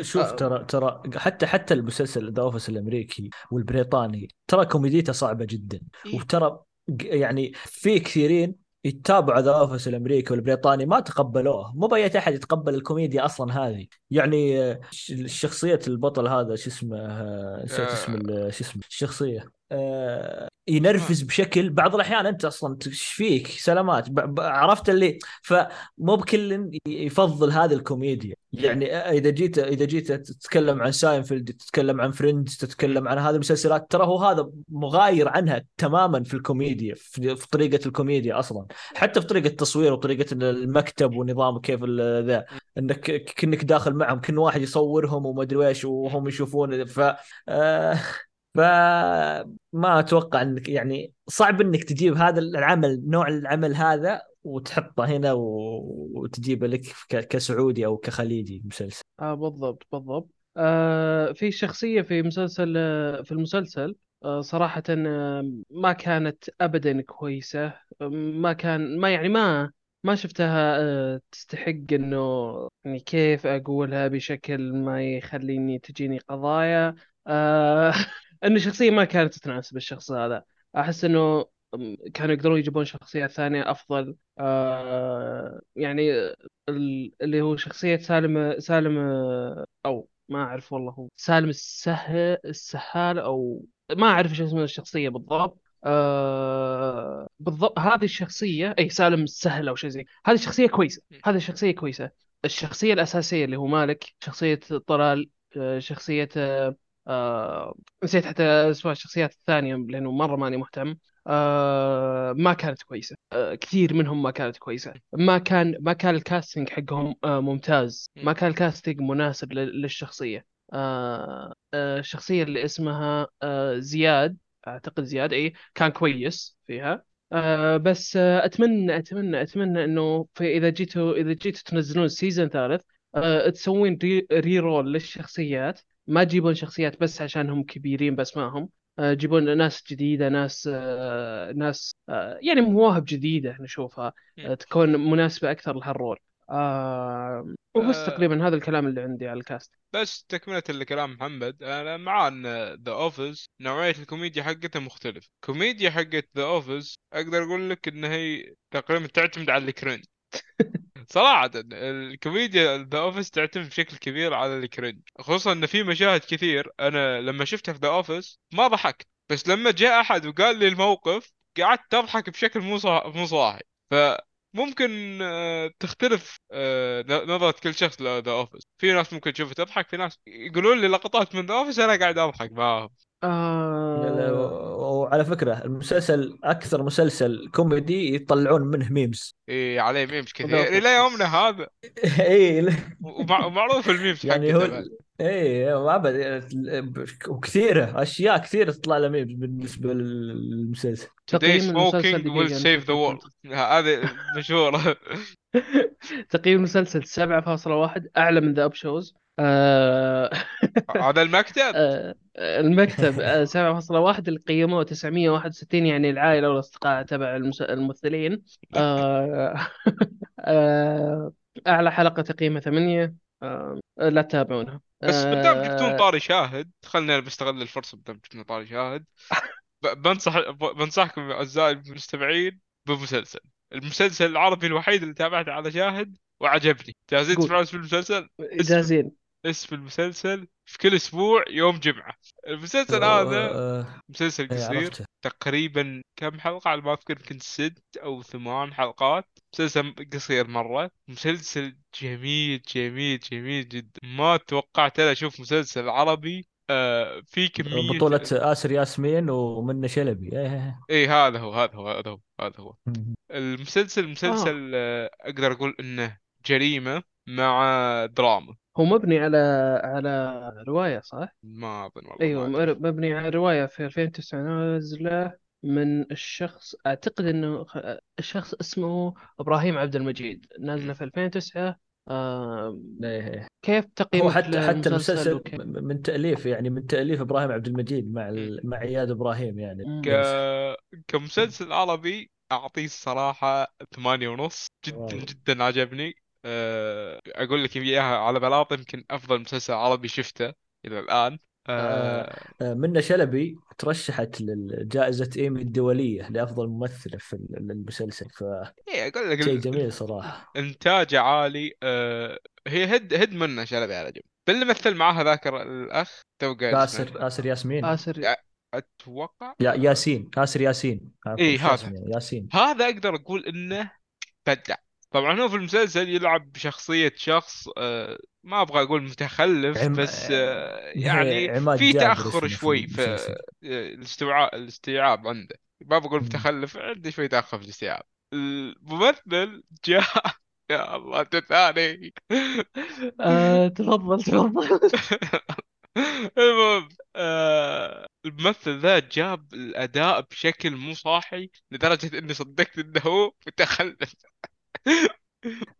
شوف آه. ترى ترى حتى حتى المسلسل The Office الأمريكي والبريطاني ترى كوميديته صعبة جدا إيه. وترى يعني في كثيرين يتابعوا The Office الأمريكي والبريطاني ما تقبلوه. مو بأي أحد يتقبل الكوميديا أصلا هذه. يعني آه، ش- الشخصية البطل هذا شو اسمه آه، نسيت اسم آه، ال- شو اسمه الشخصية. ينرفز بشكل بعض الأحيان أنت أصلا إيش فيك سلامات عرفت اللي فمو الكل يفضل هذه الكوميديا. يعني إذا جيت إذا جيت تتكلم عن ساينفيلد تتكلم عن Friends مم. تتكلم عن هذه المسلسلات ترى هو هذا مغاير عنها تماما في الكوميديا في طريقة الكوميديا أصلا حتى في طريقة التصوير وطريقة المكتب ونظام كيف ذا إنك كأنك داخل معهم كل واحد يصورهم وما أدري إيش وهم يشوفون ف آه، فما أتوقع انك يعني صعب إنك تجيب هذا العمل نوع العمل هذا وتحطه هنا وتجيبه لك كسعودي أو كخليجي مسلسل. آه بالضبط بالضبط. آه في شخصية في مسلسل آه في المسلسل آه صراحة آه ما كانت أبدا كويسة. آه، ما كان ما يعني ما ما شفتها تستحق إنه يعني كيف أقولها بشكل ما يخليني تجيني قضايا. إنه شخصية ما كانت تناسب الشخص هذا. أحس إنه م، كانوا يقدرون يجيبون شخصيات ثانية أفضل. آه يعني ال- اللي هو شخصية سالم سالم أو ما أعرف والله هو سالم السه السهال أو ما أعرف إيش اسم الشخصية بالضبط. آه بالضبط هذه الشخصية أي سالم السهل أو شيء زي هذه الشخصية كويسة هذه الشخصية كويسة. الشخصية الأساسية اللي هو مالك شخصية طلال آه، شخصية آه نسيت حتى أسماء الشخصيات الثانية لأنه مرة ماني مهتم. آه ما كانت كويسة. آه كثير منهم ما كانت كويسة. ما كان ما كان الكاستنج حقهم آه ممتاز. ما كان الكاستنج مناسب لل- للشخصية. آه آه الشخصية اللي اسمها آه زياد أعتقد زياد أي كان كويس فيها. آه بس آه أتمنى أتمنى إنه في إذا جيتوا إذا جيتوا تنزلون season ثالث آه تسوين re, re-role للشخصيات. ما تجيبون شخصيات بس عشانهم كبيرين بأسمائهم آه، يجيبون ناس جديدة ناس آه، ناس آه، يعني مواهب جديدة نشوفها تكون مناسبة أكثر لهال role. آه، وبس آه، تقريبا هذا الكلام اللي عندي على ال cast. بس تكملة لكلام محمد أنا مع إن The Office نوعية الكوميديا حقته مختلف. كوميديا حقت The Office أقدر أقول لك إن هي تقريبا تعتمد على ال cringe صراحة الكوميديا The Office تعتمد بشكل كبير على ال cringe. خصوصا إن في مشاهد كثير أنا لما شفتها في The Office ما ضحكت بس لما جاء أحد وقال لي الموقف قعدت أضحك بشكل مو مو صاحي. فممكن آه، تختلف آه، ن- نظرة كل شخص ل The Office في ناس ممكن تشوفه تضحك في ناس يقولون لي لقطات من The Office أنا قاعد أضحك معاهم. آه، وعلى فكرة المسلسل أكثر مسلسل كوميدي يطلعون منه memes إيه عليه memes ذا كثير. إلى يومنا هذا. إي ومع- ومعروف ال memes يعني هو. إي ما أبد. وكثيرة أشياء كثيرة تطلع له ميمز بالنسبة للمسلسل. Today تقييم المسلسل smoking will دقيقة save the نشوف world. هذه مشهورة. تقييم المسلسل 7.1 أعلى من ذا أب شوز آه، هذا المكتب؟ آه، المكتب آه، 7.1 اللي قيموه 961 يعني العائلة والأصدقاء تبع الممثلين. آه، آه، أعلى حلقة تقييمها 8 آه، لا تتابعونها. بس بدام جبتون آه، طاري شاهد خلنا بستغل الفرصة بدام جبتون طاري شاهد. بنصح بنصحكم أعزائي المستمعين بمسلسل. المسلسل العربي الوحيد اللي تابعته على شاهد وعجبني. جاهزين. تسمعون اسم المسلسل؟ جاهزين. اسم المسلسل في كل أسبوع يوم جمعة. المسلسل هذا آه، مسلسل إيه، قصير. عرفته. تقريبا كم حلقة؟ على ما أذكر يمكن ست أو ثمان حلقات. مسلسل قصير مرة. مسلسل جميل جميل جميل جدا. ما توقعت أنا أشوف مسلسل عربي. آه في كمية بطولة آسر ياسمين ومنة شلبي. إيه. إيه هذا هو هذا هو هذا هو هذا هو. المسلسل مسلسل آه أقدر أقول إنه جريمة مع دراما. هو مبني على على رواية صح؟ ما أظن والله أيوه. مبني على رواية في 2009 نازلة من الشخص أعتقد إنه خ- الشخص اسمه إبراهيم عبد المجيد نازلة في 2009 آه إيه. كيف تقييمك هو حتى حتى المسلسل وكيف؟ من تأليف يعني من تأليف إبراهيم عبد المجيد مع ال... مع إياد إبراهيم يعني. ك... كمسلسل عربي أعطيه الصراحة ثمانية ونص جدا واو. جدا عجبني أه... أقول لك إياها على بلاطة يمكن أفضل مسلسل عربي شفته إلى الآن. آه آه، منة شلبي ترشحت لجائزة إيمي الدولية لأفضل ممثلة في المسلسل فشيء إيه أقول لك ال- جميل صراحة. انتاجه عالي. آه هي هد هد منة شلبي على جنب. باللي مثل معاها ذاك الأخ تو. آسر آسر ياسمين. آسر. أتوقع. يا ياسين آسر ياسين. عفوا، إيه، شو هذا. ياسين. هذا أقدر أقول إنه بدع طبعا هو في المسلسل يلعب بشخصية شخص آه ما أبغى أقول متخلف عم- بس آه يعني في تأخر شوي في الاستوعاب الاستيعاب عنده. ما بقول. متخلف عندي شوي تأخر في الاستيعاب. الممثل جاء يا الله تثاني آه تفضل تفضل. المهم آه الممثل ذا جاب الأداء بشكل مو صاحي لدرجة إني صدقت إنه هو متخلف.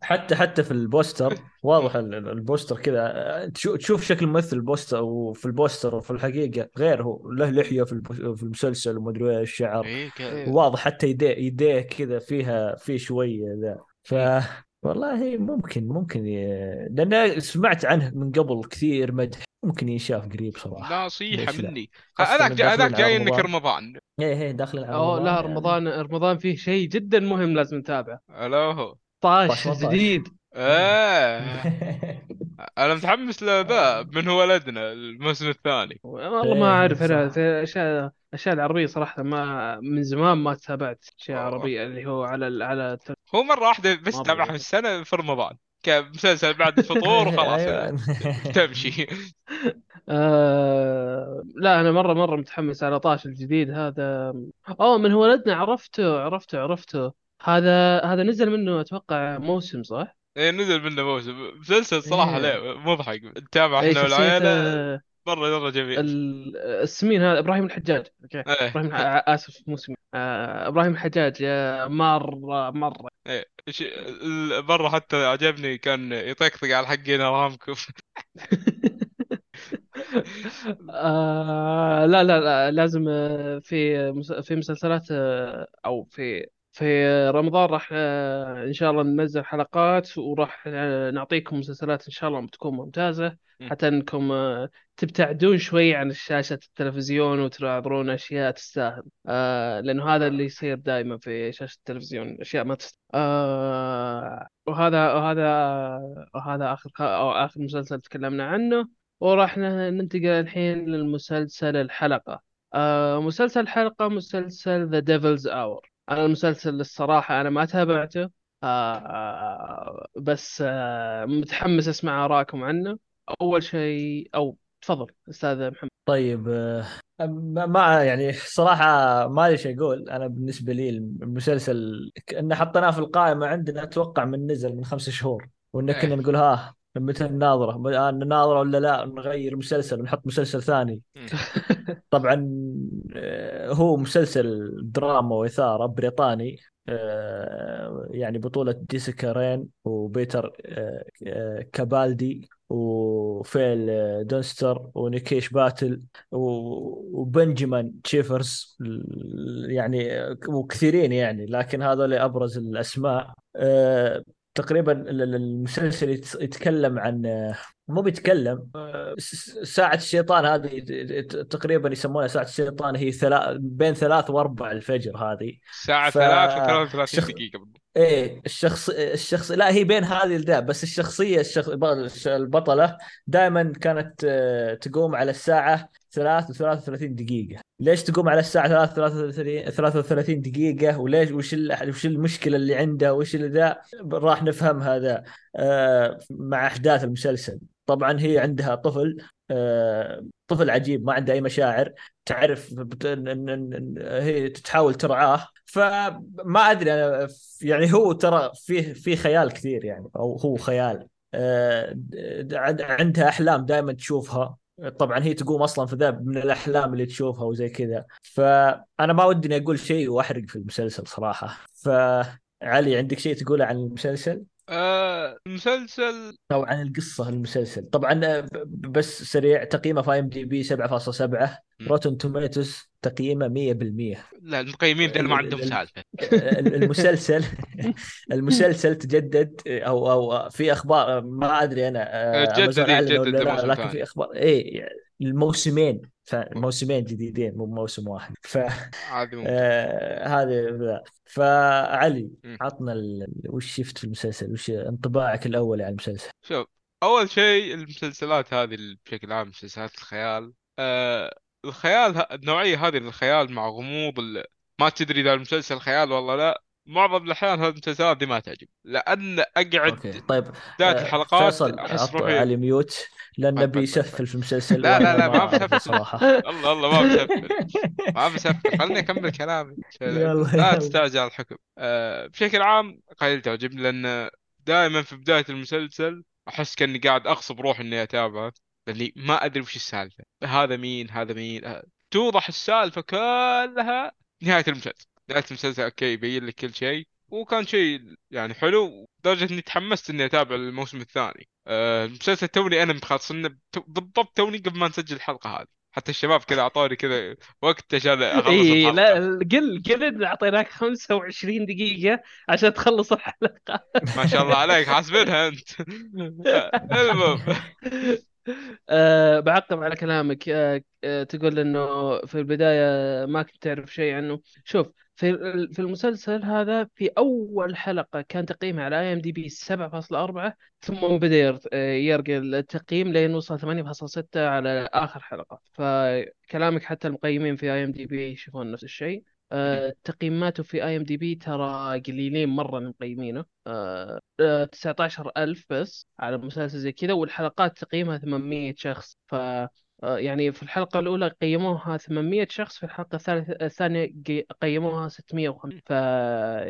حتى حتى في البوستر واضح ال- ال- ال poster كذا. تشو- تشوف شكل ممثل ال poster وفي ال poster وفي الحقيقة. غير هو له لحية في في المسلسل ومدري إيش شعر. كان إيه. واضح حتى يديه يديه كذا فيها في شوية ذا. ف والله ممكن ممكن ي... لأن سمعت عنه من قبل كثير مدح ممكن ينشاف قريب صراحة لا؟ مني هذاك هذاك جاي إنك رمضان. رمضان إيه إيه داخلين على أوه لا يعني. رمضان رمضان فيه شيء جدا مهم لازم نتابعه الا هو طاش 18. جديد إيه. أنا متحمس لذا من هو ولدنا الموسم الثاني والله ما إيه، أعرف أنا أشياء الاشياء العربية صراحة ما من زمان ما تابعت أشياء. عربية اللي هو على ال- على التل- هو مرة واحدة بس تابعها في واحدة. السنة في رمضان. كمسلسل بعد الفطور وخلاص. أيوة. تمشي. آه لا أنا مرة مرة متحمس على طاش الجديد هذا. أوه من هو ولدنا عرفته عرفته عرفته. هذا هذا نزل منه أتوقع موسم صح؟ إيه نزل منه موسم. مسلسل صراحة إيه. لا مضحك. نتابع إحنا شخصيه آه، مرة مرة جميل. ال- السمين هذا إبراهيم الحجاج. أوكي. إيه. إبراهيم الح- آسف مو سمين. آه إبراهيم الحجاج آه، مرة مرة. إيه. مرة حتى عجبني كان يطقطق على حقين أرامكو. آه لا لا لا لازم آه، في في مسلسلات آه، أو في في رمضان راح آه، إن شاء الله ننزل حلقات وراح آه، نعطيكم مسلسلات إن شاء الله بتكون ممتازة. م. حتى إنكم آه، تبتعدون شوي عن شاشة التلفزيون وتناظرون أشياء تستاهل. لأنه هذا اللي يصير دائما في شاشة التلفزيون أشياء ما تستاهل وهذا وهذا وهذا آخر أو آخر مسلسل تكلمنا عنه. وراح ننتقل الحين للمسلسل الحلقة. آه مسلسل الحلقة مسلسل The Devil's Hour. أنا المسلسل الصراحة أنا ما تابعته آه آه بس آه متحمس أسمع آراءكم عنه. أول شيء أو تفضل أستاذ محمد. طيب آه، ما يعني صراحة ما لي شيء أقول. أنا بالنسبة لي المسلسل إن حطيناه في القائمة عندنا أتوقع من نزل من خمس شهور وإن كنا إيه. نقول ها متى نناظره آه، نناظره ولا لا؟ نغير مسلسل ونحط مسلسل ثاني. طبعا آه، هو مسلسل دراما وإثارة بريطاني آه، يعني بطولة جيسيكا رين وبيتر آه، آه، كابالدي وفيل آه، دونستر ونيكيش باتل و- وبنجامين تشيفرز ال- يعني آه، وكثيرين يعني لكن هذول ابرز الأسماء. آه، تقريبا ال- ال- المسلسل يت- يتكلم عن مو بيتكلم ساعة الشيطان هذه تقريبا يسمونها ساعة الشيطان هي ثلا... بين ثلاث وأربع الفجر هذه. الساعة ف- 3 و33 شخ- دقيقة بالضبط. إيه الشخص الشخص لا هي بين هذه الدا بس الشخصية الشخص البطلة دائما كانت آه، تقوم على الساعة 3 و33 دقيقة. ليش تقوم على الساعة 3 33 33 دقيقة؟ وليش وش وش المشكلة اللي عندها وش اللي ذا؟ راح نفهم هذا آه، مع أحداث المسلسل. طبعا هي عندها طفل آه، طفل عجيب ما عنده أي مشاعر. تعرف هي تحاول ترعاه. فما أدري أنا يعني هو ترى فيه في خيال كثير يعني أو هو خيال. آه، عندها أحلام دائما تشوفها. طبعا هي تقوم أصلا في ذا من الأحلام اللي تشوفها وزي كذا. فأنا ما ودي أقول شيء وأحرق في المسلسل صراحة. فعلي عندك شيء تقوله عن المسلسل؟ آه المسلسل أو عن القصة المسلسل طبعا آه، بس سريع تقييمه في IMDb 7.7 م. Rotten Tomatoes تقييمه 100% لا المقيمين ذول ما عندهم ال- سالفة المسلسل المسلسل تجدد أو أو في أخبار ما أدري أنا تجدد إيه، اعلن تجدد موسم لكن. في أخبار اي الموسمين موسمين جديدين مو موسم واحد. ف آه هذا فعلي. عطنا ال... وش شفت في المسلسل؟ وش انطباعك الأول عن المسلسل؟ شوف أول شيء المسلسلات هذه بشكل عام مسلسلات الخيال. آه الخيال النوعية هذه من الخيال مع غموض ال... ما تدري إذا المسلسل خيال ولا لا. معظم الأحيان هذه المسلسلات دي ما تعجب لأن أقعد okay طيب بدايه آه، الحلقات فيصل أحس عط روحي علي mute. لأن طيب، نبي طيب، طيب، يسفل في المسلسل لا، لا، لا، ما بسفل. صراحة. الله الله ما بسفل ما بسفل خليني أكمل كلامي. لا. تستعجل على الحكم. أه بشكل عام قليل تعجبني لأن دائما في بداية المسلسل أحس كأني قاعد أغصب روحي إني أتابعه. لاني ما أدري وش السالفة. هذا مين؟ هذا مين؟ أه توضح السالفة كلها نهاية المسلسل. نهاية المسلسل okay يبين لك كل شيء. وكان شيء يعني حلو لدرجة إني تحمست إني أتابع الموسم الثاني. أه المسلسل توني أنا مخلصنه بت- بالضبط توني قبل ما نسجل الحلقة هذه. حتى الشباب كذا أعطوني كذا وقت عشان أخلص إي لا قل قل أعطيناك 25 دقيقة عشان تخلص الحلقة. ما شاء الله عليك حاسبينها أنت. المهم. أه بعقب على كلامك. أه أه تقول إنه في البداية ما كنت تعرف شيء عنه. شوف في في المسلسل هذا في أول حلقة كان تقييمها على IMDb 7.4 ثم بدأ آه، يرقى التقييم لين وصل 8.6 على آخر حلقة. فكلامك حتى المقيمين في IMDb يشوفون نفس الشيء. أه تقييماته في اي ام دي بي ترى قليلين مرة اللي مقيمينه. أه آه، 19000 بس على مسلسل زي كذا والحلقات تقييمها 800 شخص. ف آه، يعني في الحلقة الأولى قيموها 800 شخص في الحلقة الثانية قي- قيموها 650 فقل. آه،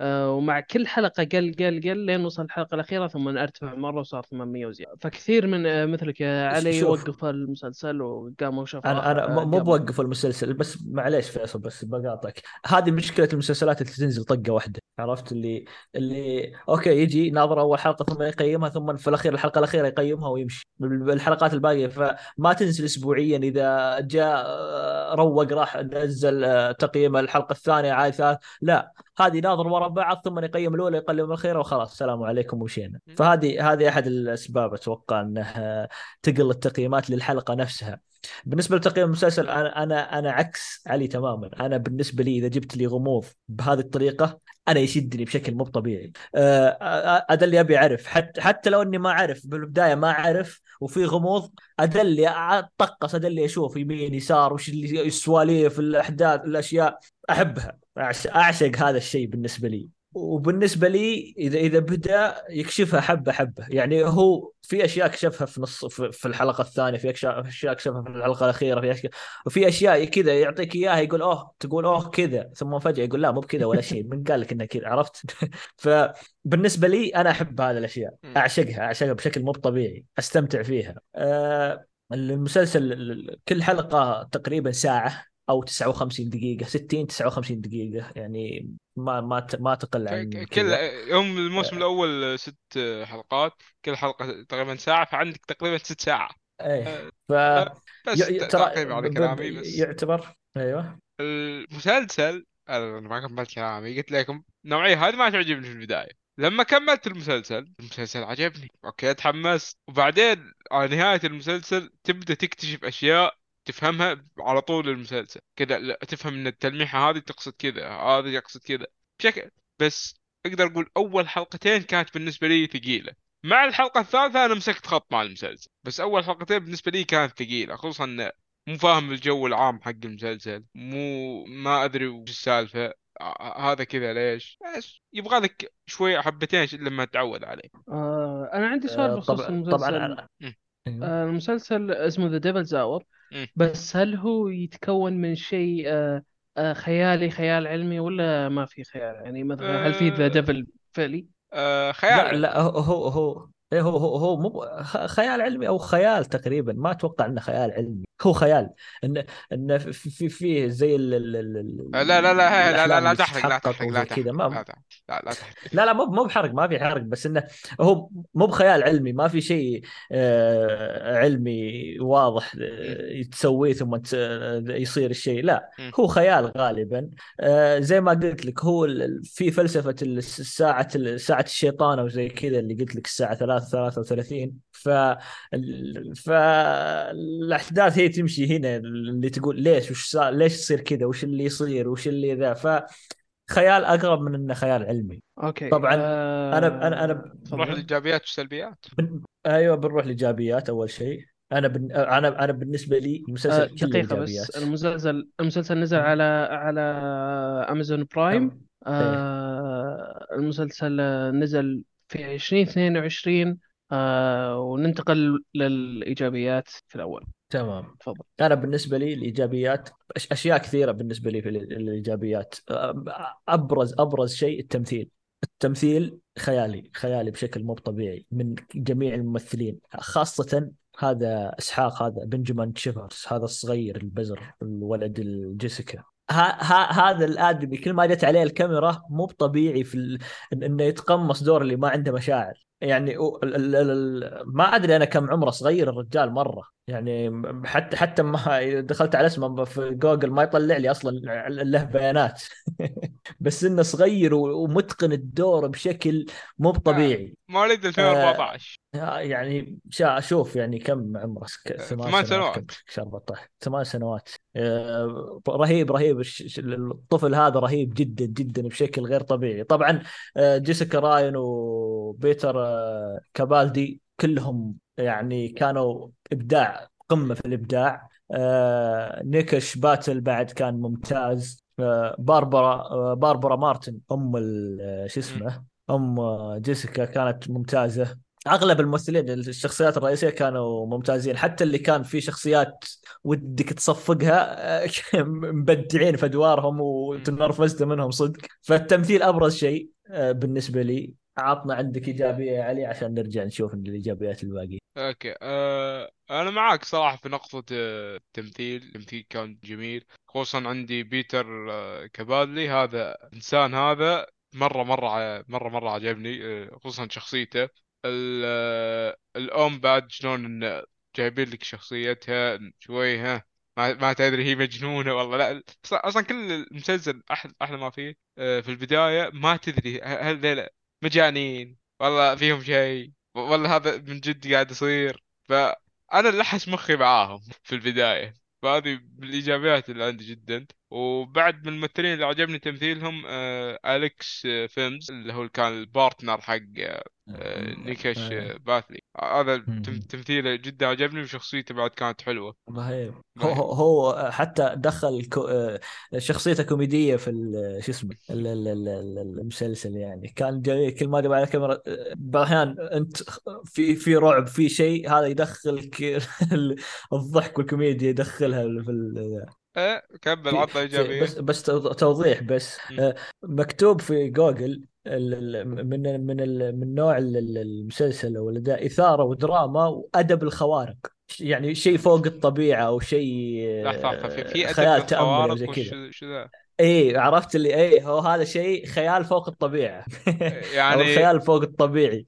ومع كل حلقة قل قل قل لين وصل الحلقة الأخيرة ثم أرتفع مرة وصار 800 وزيادة. فكثير من آه، مثلك يا علي شوف. وقف المسلسل وقاموا شافوا أنا أنا مو- بوقف المسلسل بس معليش فيصل بس بقاطعك. هذه مشكلة المسلسلات اللي تنزل طقة واحدة عرفت؟ اللي اللي أوكي يجي ناظر أول حلقة ثم يقيمها ثم في الأخير الحلقة الأخيرة يقيمها ويمشي. الحلقات الباقية فما تنزل اسبوعيا إذا جاء آه، روق راح نزل آه، تقييم الحلقة الثانية عاد ثالث. لا هذه ناظر ورا بعض ثم يقيم الأولى يقيم الأخيرة وخلاص. السلام عليكم ومشينا. فهذه هذه أحد الأسباب أتوقع انه تقل التقييمات للحلقة نفسها. بالنسبة لتقييم المسلسل أنا أنا أنا عكس علي تماما. أنا بالنسبة لي إذا جبت لي غموض بهذه الطريقة أنا يشدني بشكل مو طبيعي. آه، آه، هذا اللي أبي أعرف. حتى حتى لو إني ما أعرف بالبداية ما أعرف وفي غموض أدلي اتطقس أدلي أشوف يمين يسار وش السواليف الأحداث الأشياء. أحبها. أعشق هذا الشيء بالنسبة لي. وبالنسبة لي اذا إذا بدأ يكشفها حبه حبة. يعني هو في أشياء كشفها في نص في الحلقة الثانية في اشياء كشفها في الحلقة الأخيرة في اشياء وفي أشياء كذا يعطيك إياها يقول أوه تقول أوه كذا ثم فجأة يقول لا مو بكذا ولا شيء من قال لك انها كذا عرفت؟ فبالنسبة لي أنا أحب هذه الأشياء. أعشقها أعشقها بشكل مو طبيعي أستمتع فيها. أه المسلسل ال- ال- كل حلقة تقريبا ساعة. أو 59 دقيقة 60 59 دقيقة يعني ما ما ما تقل عن كل يوم الموسم الأول ست حلقات كل حلقة تقريبا ساعة فعندك تقريبا ست ساعات. إيه ف بس ي- ترى على كلامي بس. يعتبر أيوه. المسلسل أنا ما كملت كلامي قلت لكم النوعية هذه ما تعجبني في البداية. لما كملت المسلسل المسلسل عجبني أوكي تحمست. وبعدين على نهاية المسلسل تبدأ تكتشف أشياء تفهمها على طول المسلسل كذا تفهم إن التلميحة هذه تقصد كذا هذه يقصد كذا بشكل بس أقدر أقول أول حلقتين كانت بالنسبة لي ثقيلة مع الحلقة الثالثة أنا مسكت خط مع المسلسل بس أول حلقتين بالنسبة لي كانت ثقيلة خصوصا إن مو فاهم الجو العام حق المسلسل مو ما أدري وش السالفة ع- هذا كذا ليش بس يبغى لك شوي حبتين لما تتعود عليه آه أنا عندي سؤال آه، بخصوص طبعا المسلسل طبعا مم. أيوة. آه، المسلسل اسمه The Devil's Hour. بس هل هو يتكون من شيء آه، آه، خيالي خيال علمي ولا ما في خيال؟ يعني مثلا هل في ذا آه، ديفل فعلي؟ آه لا خيال. لا هو هو. هو إيه هو هو هو مو خيال علمي أو خيال تقريبا ما أتوقع إنه خيال علمي. هو خيال. انه انه في في فيه زي ال ال ال لا لا لا لا لا لا تحرق لا تحرق لا تحرق كذا. لا ما لا لا لا لا مو مو بحرق ما في حرق بس إنه هو مو بخيال علمي ما في شيء آه، علمي واضح آه، تسويه ثم يصير الشيء. لا. هو خيال غالبا. آه، زي ما قلت لك هو في فلسفة الساعة ساعة الشيطان أو زي كذا اللي قلت لك ثلاثة الاحداث 33 ف فالاحداث هي تمشي هنا اللي تقول ليش وش صار ليش يصير كذا وش اللي يصير وش اللي ذا. ف خيال أقرب من إنه خيال علمي. أوكي طبعاً آه... أنا أنا أنا. نروح للإيجابيات والسلبيات بن... أيوه بنروح لايجابيات أول شيء. أنا بن... أنا أنا بالنسبة لي المسلسل آه، ايجابيات بس. المسلسل المسلسل نزل على على امازون برايم. آه المسلسل نزل في 2022 آه وننتقل للإيجابيات في الأول. تمام. تفضل. أنا بالنسبة لي الإيجابيات أشياء كثيرة بالنسبة لي في ال- الإيجابيات. أبرز أبرز شيء التمثيل. التمثيل خيالي خيالي بشكل مو طبيعي من جميع الممثلين خاصة هذا إسحاق هذا بنجمان شيفرز هذا الصغير البزر الولد الجيسيكا ها ها هذا الآدمي كل ما جت عليه الكاميرا مو طبيعي في ال... إنه يتقمص دور اللي ما عنده مشاعر. يعني. ما أدري أنا كم عمره صغير الرجال مرة. يعني حتى حتى ما دخلت على اسمه في جوجل ما يطلع لي أصلا له بيانات. بس إنه صغير ومتقن الدور بشكل مو طبيعي. مواليد 2014 يعني شا أشوف يعني كم عمره ثمان سنوات. كم شهر 14 ثمان سنوات. آه، رهيب رهيب. الطفل هذا رهيب جدا جدا بشكل غير طبيعي. طبعا آه، جيسيكا رين وبيتر آه، كابالدي كلهم يعني كانوا إبداع قمة في الإبداع. آه، نيكش باتل بعد كان ممتاز. آه، باربرا آه، باربرا مارتن أم شو اسمه؟ أم جيسيكا كانت ممتازة. أغلب الممثلين الشخصيات الرئيسية كانوا ممتازين. حتى اللي كان في شخصيات ودك تصفقها مبدعين في أدوارهم وتنرفزت منهم صدق. فالتمثيل أبرز شيء بالنسبة لي. عطنا عندك إيجابية يا علي عشان نرجع نشوف الإيجابيات الباقية. أوكي أه أنا معاك صراحة في نقطة آه، التمثيل التمثيل كان جميل خصوصا عندي بيتر آه، كابالدي هذا إنسان هذا مرة مرة مرة مرة عجبني آه، خصوصا شخصيته. ال- الأم بعد شلون جايبين لك شخصيتها شوي ها ما تدري هي مجنونة والله لا. أصلا كل المسلسل أحلى ما فيه في البداية ما تدري هل مجانين. والله فيهم شيء. والله هذا من جد قاعد يصير. فانا لحس مخي معاهم في البداية. فهذه من الإيجابيات اللي عندي جدا. وبعد من الممثلين اللي عجبني تمثيلهم آه أليكس آه، فيرنز اللي هو كان ال partner حق آه نيكش باتل. هذا. تمثيله جدا عجبني وشخصيته بعد كانت حلوة. رهيب هو هو حتى دخل كو شخصيته كوميدية في شو اسمه ال- ال- ال- ال- المسلسل يعني. كان جميل كل ما جاب على الكاميرا بعض الاحيان أنت في في رعب في شيء هذا يدخلك ال- الضحك والكوميديا يدخلها في إيه كمل عطنا في إيجابية. بس بس تو- توضيح بس. آه، مكتوب في جوجل من من من نوع ال- ال- المسلسل أو الاداء إثارة ودراما وأدب الخوارق. يعني شيء فوق الطبيعة أو شيء في أدب خيال للخوارق زي كذا. شو ذا؟ اي عرفت اللي اي هو هذا شيء خيال فوق الطبيعة. يعني الخيال فوق الطبيعي.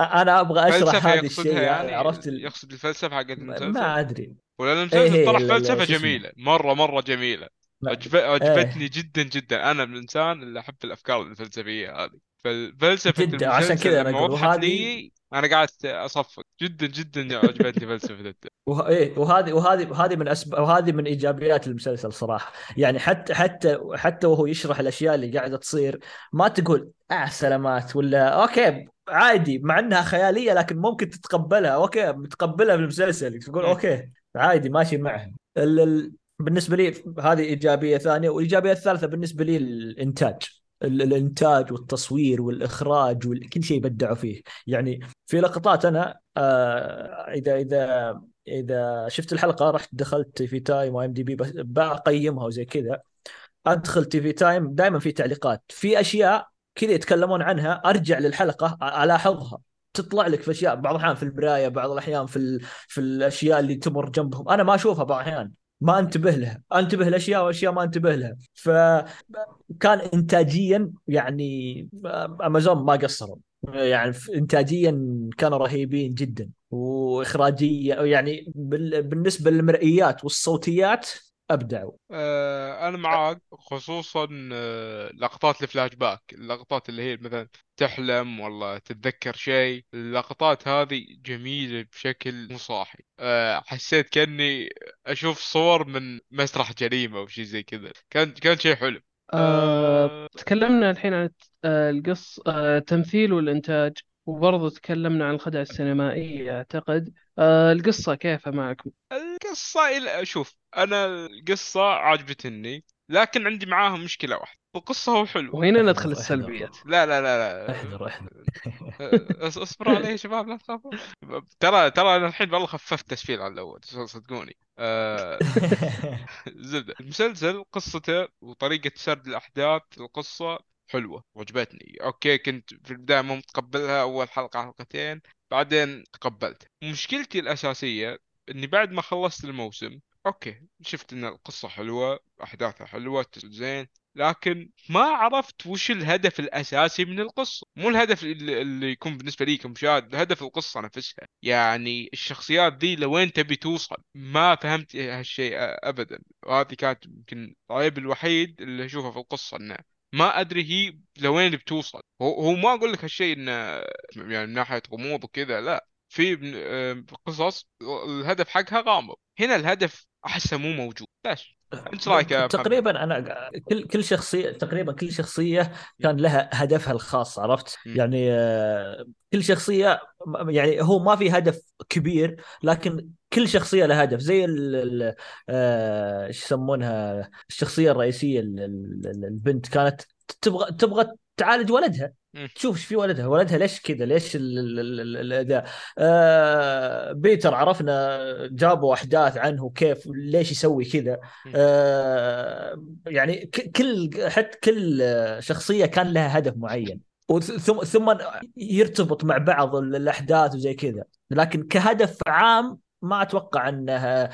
أنا أبغى أشرح هذا الشيء يعني عرفت ال... يقصد الفلسفة حقت المسلسل ما أدري. ولا إيه المسلسل هي طرح ال- ال- فلسفة. جميلة مرة مرة جميلة. عجبتني جدا جدا. أنا من الانسان اللي أحب الأفكار الفلسفية هذه. فالفلسفه جدا عشان كذا وضحت وهذه- لي أنا قعدت أصفق. جدا جدا عجبتني فلسفة وه... إيه وهذه وهذه وهذه من اسباب وهذه من إيجابيات المسلسل صراحة. يعني حتى حتى حتى وهو يشرح الأشياء اللي قاعدة تصير ما تقول آه سلامات ولا أوكي عادي مع انها خيالية لكن ممكن تتقبلها. أوكي متقبلها في المسلسل. تقول. أوكي عادي ماشي معها. ال... ال... بالنسبة لي هذه إيجابية ثانية والإيجابية الثالثة بالنسبة لي الإنتاج. ال- الإنتاج والتصوير والإخراج وكل شيء بدعوا فيه. يعني في لقطات أنا آه إذا إذا إذا شفت الحلقة رحت دخلت في TV Time و IMDb بقيمها وزي كذا أدخل TV Time دائما في تعليقات. في أشياء كذا يتكلمون عنها أرجع للحلقة ألاحظها. تطلع لك في أشياء بعض الأحيان في المرايه بعض الأحيان في ال... في الأشياء اللي تمر جنبهم. أنا ما أشوفها بعض الأحيان. ما أنتبه لها. أنتبه لأشياء وأشياء ما أنتبه لها. فكان انتاجيا يعني أمازون ما قصروا. يعني انتاجيا كانوا رهيبين جدا. واخراجيا يعني بال- بالنسبة للمرئيات والصوتيات ابدعوا آه، أنا معاك خصوصا آه، لقطات الفلاش باك اللقطات اللي هي مثلا تحلم والله تتذكر شيء اللقطات هذه جميلة بشكل مو صاحي. آه، حسيت كأني أشوف صور من مسرح جريمة أو شيء زي كذا. كان كان شيء حلو. آه، تكلمنا الحين عن القص التمثيل والإنتاج. وبرضه تكلمنا عن الخدعة السينمائية أعتقد. آه، القصة كيف معكم؟ القصة إلى شوف أنا القصة عجبتني لكن عندي معاها مشكلة واحدة. القصة هو حلو وهنا ندخل. السلبيات. لا لا لا لا. احذر احذر اصبروا علي يا شباب لا تخافوا. ترى ترى أنا الحين والله خففت تسفيل عن الأول صدقوني. آه، زبدة. المسلسل قصته وطريقة سرد الأحداث القصة حلوة وعجبتني. أوكي كنت في البداية مو متقبلها أول حلقة حلقتين بعدين تقبلت. مشكلتي الأساسية إني بعد ما خلصت الموسم أوكي شفت إن القصة حلوة أحداثها حلوة زين لكن ما عرفت وش الهدف الأساسي من القصة. مو الهدف اللي يكون بالنسبة لي كمشاهد هدف القصة نفسها. يعني الشخصيات ذي لوين تبي توصل؟ ما فهمت هالشيء ابدا. وهذه كانت يمكن العيب الوحيد اللي أشوفه في القصة إنه ما أدري هي لوين بتوصل هو, هو ما أقول لك هالشيء إنه يعني من ناحية غموض وكذا لا في قصص الهدف حقها غامض هنا الهدف أحسه مو موجود ليش أنت رأيك؟ تقريبا أنا كل كل شخصية تقريبا كل شخصية كان لها هدفها الخاص عرفت؟ م. يعني آه، كل شخصية يعني هو ما في هدف كبير لكن كل شخصية لها هدف زي ال ال- آه، إيش يسمونها؟ الشخصية الرئيسية ال- ال- ال- البنت كانت تبغى تبغى تعالج ولدها. تشوف إيش في ولدها ولدها ليش كذا؟ ليش ال- ال- ال- ال- الاداء آه بيتر عرفنا جابوا أحداث عنه كيف ليش يسوي كذا. آه يعني كل حتى كل شخصية كان لها هدف معين. ثم ثم يرتبط مع بعض ال- الأحداث وزي كذا. لكن كهدف عام ما أتوقع انه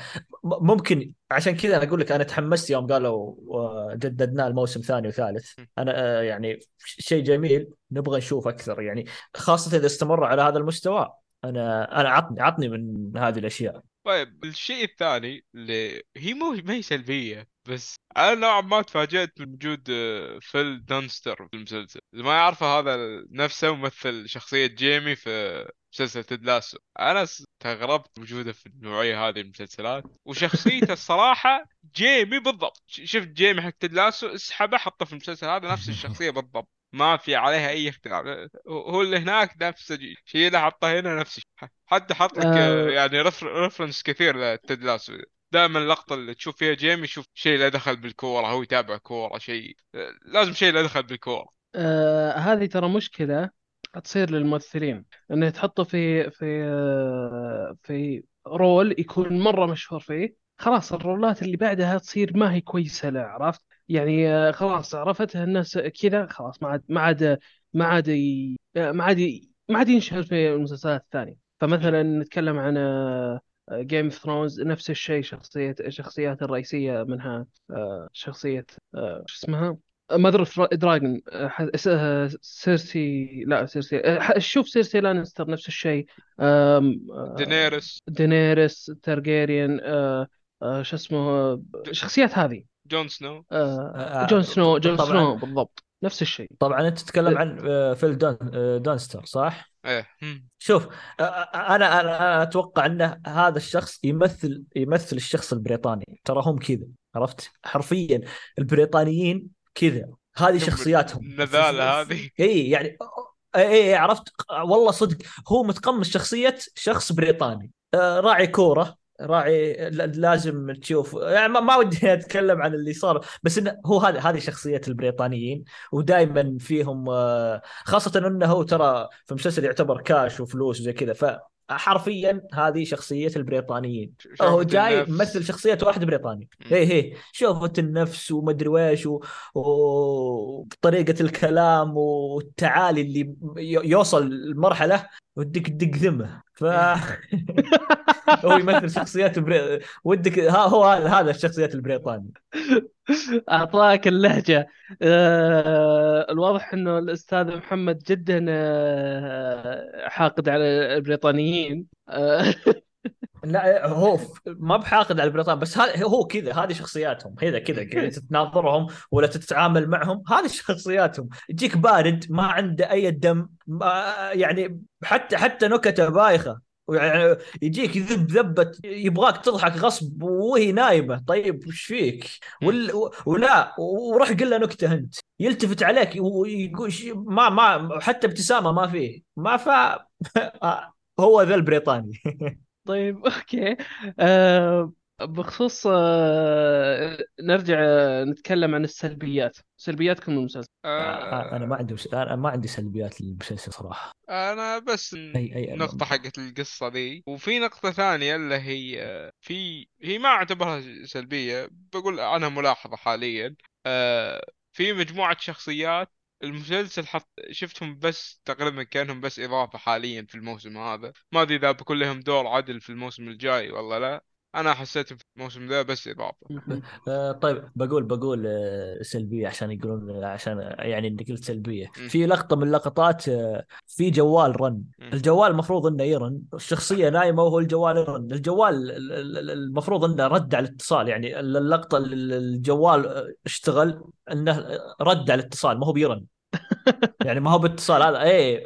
م- ممكن عشان كذا أنا أقول لك أنا تحمست يوم قالوا آه، جددناه الموسم ثاني وثالث. أنا آه، يعني شيء جميل نبغى نشوف أكثر. يعني خاصة إذا استمر على هذا المستوى أنا أنا عطني عطني من هذه الأشياء. طيب الشيء الثاني اللي هي مو ما هي سلبية. بس أنا نوعا ما تفاجأت من وجود آه، فيل دانستر في المسلسل. اللي ما يعرفه هذا نفسه ممثل شخصية جيمي في مسلسل Ted Lasso. أنا استغربت وجوده في النوعية هذه المسلسلات. وشخصيته الصراحة جيمي بالضبط. شفت جيمي حق Ted Lasso اسحبه حطه في المسلسل هذا نفس الشخصية بالضبط. ما في عليها أي اختلاف. هو اللي هناك نفسه شيله حطه هنا نفس الشيء حتى حط لك آه. آه، يعني reference كثير ل Ted Lasso. دائما اللقطة اللي تشوف فيها جيمي يشوف شيء له دخل بالكورة هو يتابع كورة شيء. لازم شيء له دخل بالكورة. آه هذه ترى مشكلة تصير للممثلين إنه تحطه في في آه في role يكون مرة مشهور فيه خلاص ال role ات اللي بعدها تصير ما هي كويسة له عرفت؟ يعني آه خلاص عرفتها الناس كذا خلاص ما عاد ما عاد ما عاد آه، ما عاد ما عاد ينشهر في المسلسلات الثانية فمثلا نتكلم عن Game of Thrones نفس الشيء شخصية الشخصيات الرئيسية منها آه، شخصية آه، شو اسمها؟ Mother of Dragons سيرسي لا سيرسي ح- شوف سيرسي لانستر نفس الشيء آه، دينيرس دينيريس تارجيريان آه، آه، شو اسمه آه، الشخصيات هذه. جون سنو آه، آه، جون سنو جون. سنو بالضبط نفس الشيء. طبعا أنت تتكلم عن آه، فيلدون آه، دونستر صح؟ إيه. شوف أنا أنا أنا أتوقع إن هذا الشخص يمثل يمثل الشخص البريطاني. ترى هم كذا عرفت؟ حرفيا البريطانيين كذا. هذه شخصياتهم. النذالة هذه. إي يعني إي عرفت؟ والله صدق هو متقمص شخصية شخص بريطاني. راعي كورة. راعي لازم تشوف يعني ما, ودي أتكلم عن اللي صار بس إنه هو هذا هذه شخصية البريطانيين ودائما فيهم آه، خاصة إنه هو ترى في مسلسل يعتبر كاش وفلوس وزي كذا فحرفيا هذه شخصية البريطانيين هو جاي. ممثل شخصية واحد بريطاني. هي هي شوفة النفس ومدري ويش و- وطريقة الكلام والتعالي اللي يوصل لمرحلة ودك تدق ذمه ف هو يمثل شخصيات بري... ودك ها هو هذا الشخصيات البريطاني أعطاك اللهجة. آه، الواضح أنه الأستاذ محمد جدا آه، حاقد على البريطانيين. آه، لا هو ف- ما بحاقد على البريطان بس هذا هو كذا هذه شخصياتهم كذا كذا كذا تتناظرهم ولا تتعامل معهم هذه شخصياتهم. يجيك بارد ما عنده أي دم يعني حتى حتى نكتة بايخة يعني يجيك يذب ذبة يبغاك تضحك غصب وهي نايمة. طيب وش فيك؟ وال... ولا وروح قل له نكتة أنت. يلتفت عليك ويقول ما ما حتى ابتسامة ما فيه. ما فا هو ذا البريطاني. طيب أوكي. آه بخصوص آه نرجع آه، نتكلم عن السلبيات. سلبياتكم من المسلسل. آه، أنا ما عندي أنا ما عندي سلبيات للمسلسل صراحة. أنا بس أي- أي- نقطة حقت القصة ذي وفي نقطة ثانية اللي هي في هي ما أعتبرها سلبية. بقول عنها ملاحظة حاليا آه، في مجموعة شخصيات المسلسل حط شفتهم بس تقريبا كأنهم بس إضافة حاليا في الموسم هذا. ما أدري إذا بكون لهم دور عدل في الموسم الجاي والله لا. أنا حسيت في الموسم ذا بس إضافة. مهم. آه، طيب بقول بقول آه، سلبية عشان يقولون عشان يعني اني قلت سلبية. في لقطة من اللقطات آه، في جوال رن. الجوال المفروض إنه يرن. الشخصية نايمة وهو الجوال يرن. الجوال ال- ال- ال- المفروض إنه رد على الاتصال. يعني اللقطة الجوال آه، اشتغل إنه رد على الاتصال ما هو بيرن. يعني ما هو باتصال هذا إيه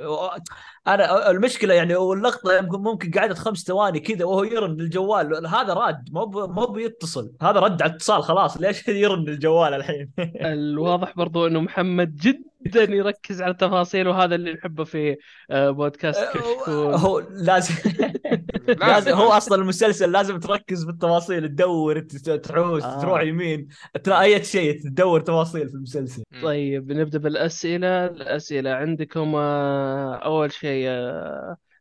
أنا المشكلة يعني واللقطة ممكن قعدت خمس ثواني كذا وهو يرن الجوال هذا راد مو مو بيتصل هذا رد على الاتصال خلاص ليش يرن الجوال الحين؟ الواضح برضو إنه محمد جدا يركز على التفاصيل وهذا اللي نحبه في آه، بودكاست كشكول هو لازم لازم هو أصلا المسلسل لازم تركز بالتفاصيل تدور تحوس آه. تروح يمين ترى أي شيء تدور تفاصيل في المسلسل. طيب نبدأ بالأسئلة الأسئلة عندكم آه، أول شيء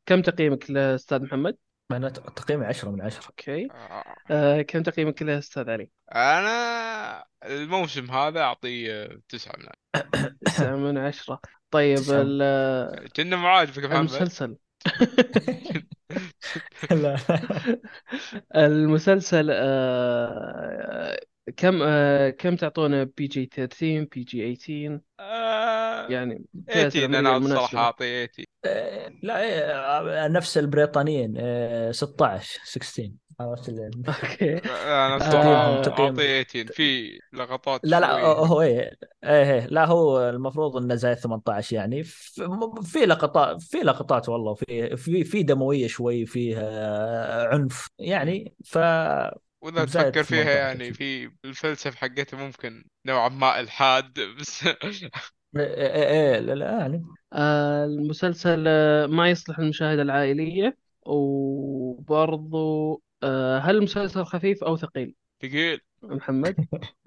كم تقييمك لأستاذ محمد؟ أنا ت- تقييمي 10 من 10 أوكي آه، آه، كم تقييمك لأستاذ علي؟ أنا الموسم هذا أعطيه تسعة من عشرة. تسعة من عشرة طيب تسعة. ال- كنا معاجبك يا محمد المسلسل لا. المسلسل آه، كم آه، كم تعطونه PG 13 PG 18 آه، يعني فئة 18 العمرية أنا الصراحه أعطيه 18 آه، لا آه، نفس البريطانيين آه، 16 16 عرفت أوكي. أنا الصراحه أعطيه 18 في لقطات لا لا هو إيه إيه إيه، لا هو المفروض إنه زي 18 يعني في لقطات في لقطات والله في في في دموية شوي فيها عنف يعني ف وإذا تفكر فيها 18 يعني. في الفلسفة حقته ممكن نوعا ما الحاد بس إيه إيه إيه، لا لا يعني آه، المسلسل آه، ما يصلح للمشاهدة العائلية وبرضو آه، هل المسلسل خفيف أو ثقيل؟ ثقيل محمد؟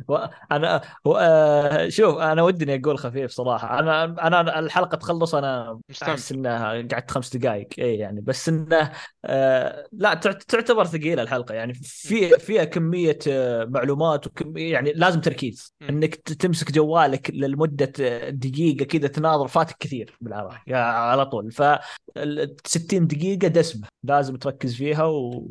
أنا آه، شوف أنا ودي اني أقول خفيف صراحة. أنا أنا الحلقة تخلص أنا. أحس إنها قعدت خمس دقائق إي يعني بس إنه آه لا تعت- تعتبر ثقيلة الحلقة. يعني في فيها كمية آه، معلومات وكم يعني لازم تركيز. إنك تمسك جوالك لمده دقيقة كذا تناظر فاتك كثير بالعربي يا- على طول. ف ال 60 دقيقة دسمة. لازم تركز فيها و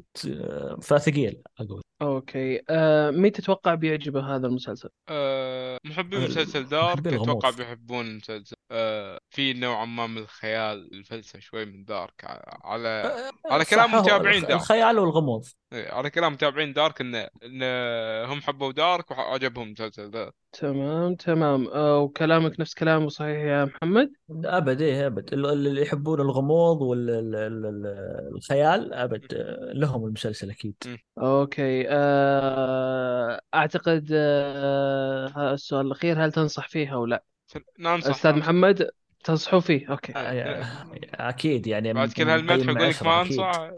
فثقيل أقول. أوكي. آه، مين تتوقع بيعجبه هذا المسلسل؟ آه، محبين ال- مسلسل دارك الغموض. أتوقع بيحبون المسلسل. آه، في نوعا ما من الخيال الفلسفة شوي من دارك. على على صح، كلام هو متابعين الخ- دارك. الخيال والغموض. إيه، على كلام متابعين Dark إن إن هم حبوا Dark وعجبهم المسلسل ذا تمام تمام. آه، وكلامك نفس كلامه صحيح يا محمد؟ أبد إيه أبد. ال- ال- اللي يحبون الغموض والخيال أبد. آه، لهم المسلسل أكيد. أوكي آه، أعتقد آه، هذا السؤال الأخير هل تنصح فيه أو لا؟ ننصح أستاذ ننصح. محمد تنصحوا فيه أوكي إيه. أكيد يعني بعد كل هالمدح يقول لك ما. أنصح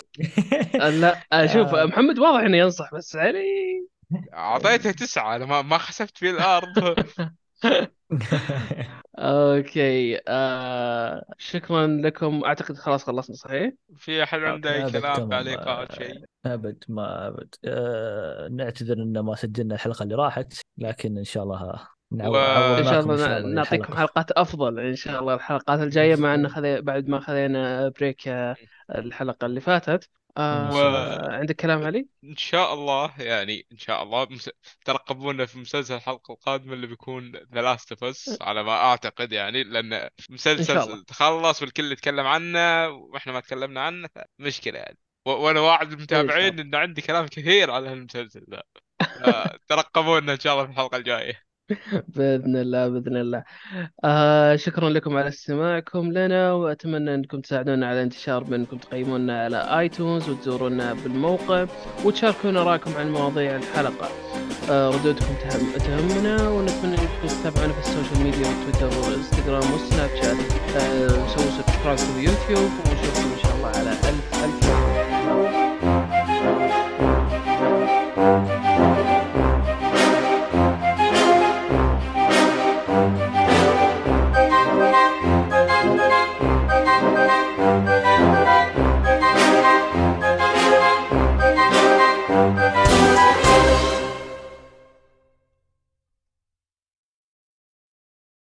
آه، لا آه، شوف آه. محمد واضح إنه ينصح بس يعني أعطيته تسعة أنا ما ما خسفت في الأرض أوكي آه شكرا لكم. أعتقد خلاص خلصنا صحيح؟ في أحد عنده أي كلام. تعليقات شيء؟ أبد ما أبد. أه نعتذر إن ما سجلنا الحلقة اللي راحت لكن إن شاء الله نعوض و- إن شاء الله نعطيكم. حلقات أفضل إن شاء الله الحلقات الجاية مع إن خذي بعد ما خذينا break آه، الحلقة اللي فاتت. آه آه عندك كلام علي؟ إن شاء الله يعني إن شاء الله مس... ترقبونا في مسلسل الحلقة القادمة اللي بيكون The Last of Us على ما أعتقد يعني لأن مسلسل. تخلص والكل يتكلم عنه وإحنا ما تكلمنا عنه مشكلة يعني و- وأنا واحد من المتابعين انه عندي كلام كثير على هالمسلسل ذا ترقبونا إن شاء الله في الحلقة الجاية باذن الله بإذن الله. آه شكرا لكم على استماعكم لنا وأتمنى أنكم تساعدونا على انتشار بأنكم تقيمونا على iTunes وتزورونا بالموقع وتشاركونا رأيكم عن مواضيع الحلقة. آه ردودكم تهم تهمنا ونتمنى أنكم تتابعونا في ال social media وتويتر وإنستغرام وسناب شات. آه سووا subscribe في يوتيوب ونشوفكم إن شاء الله على ألف ألف, ألف.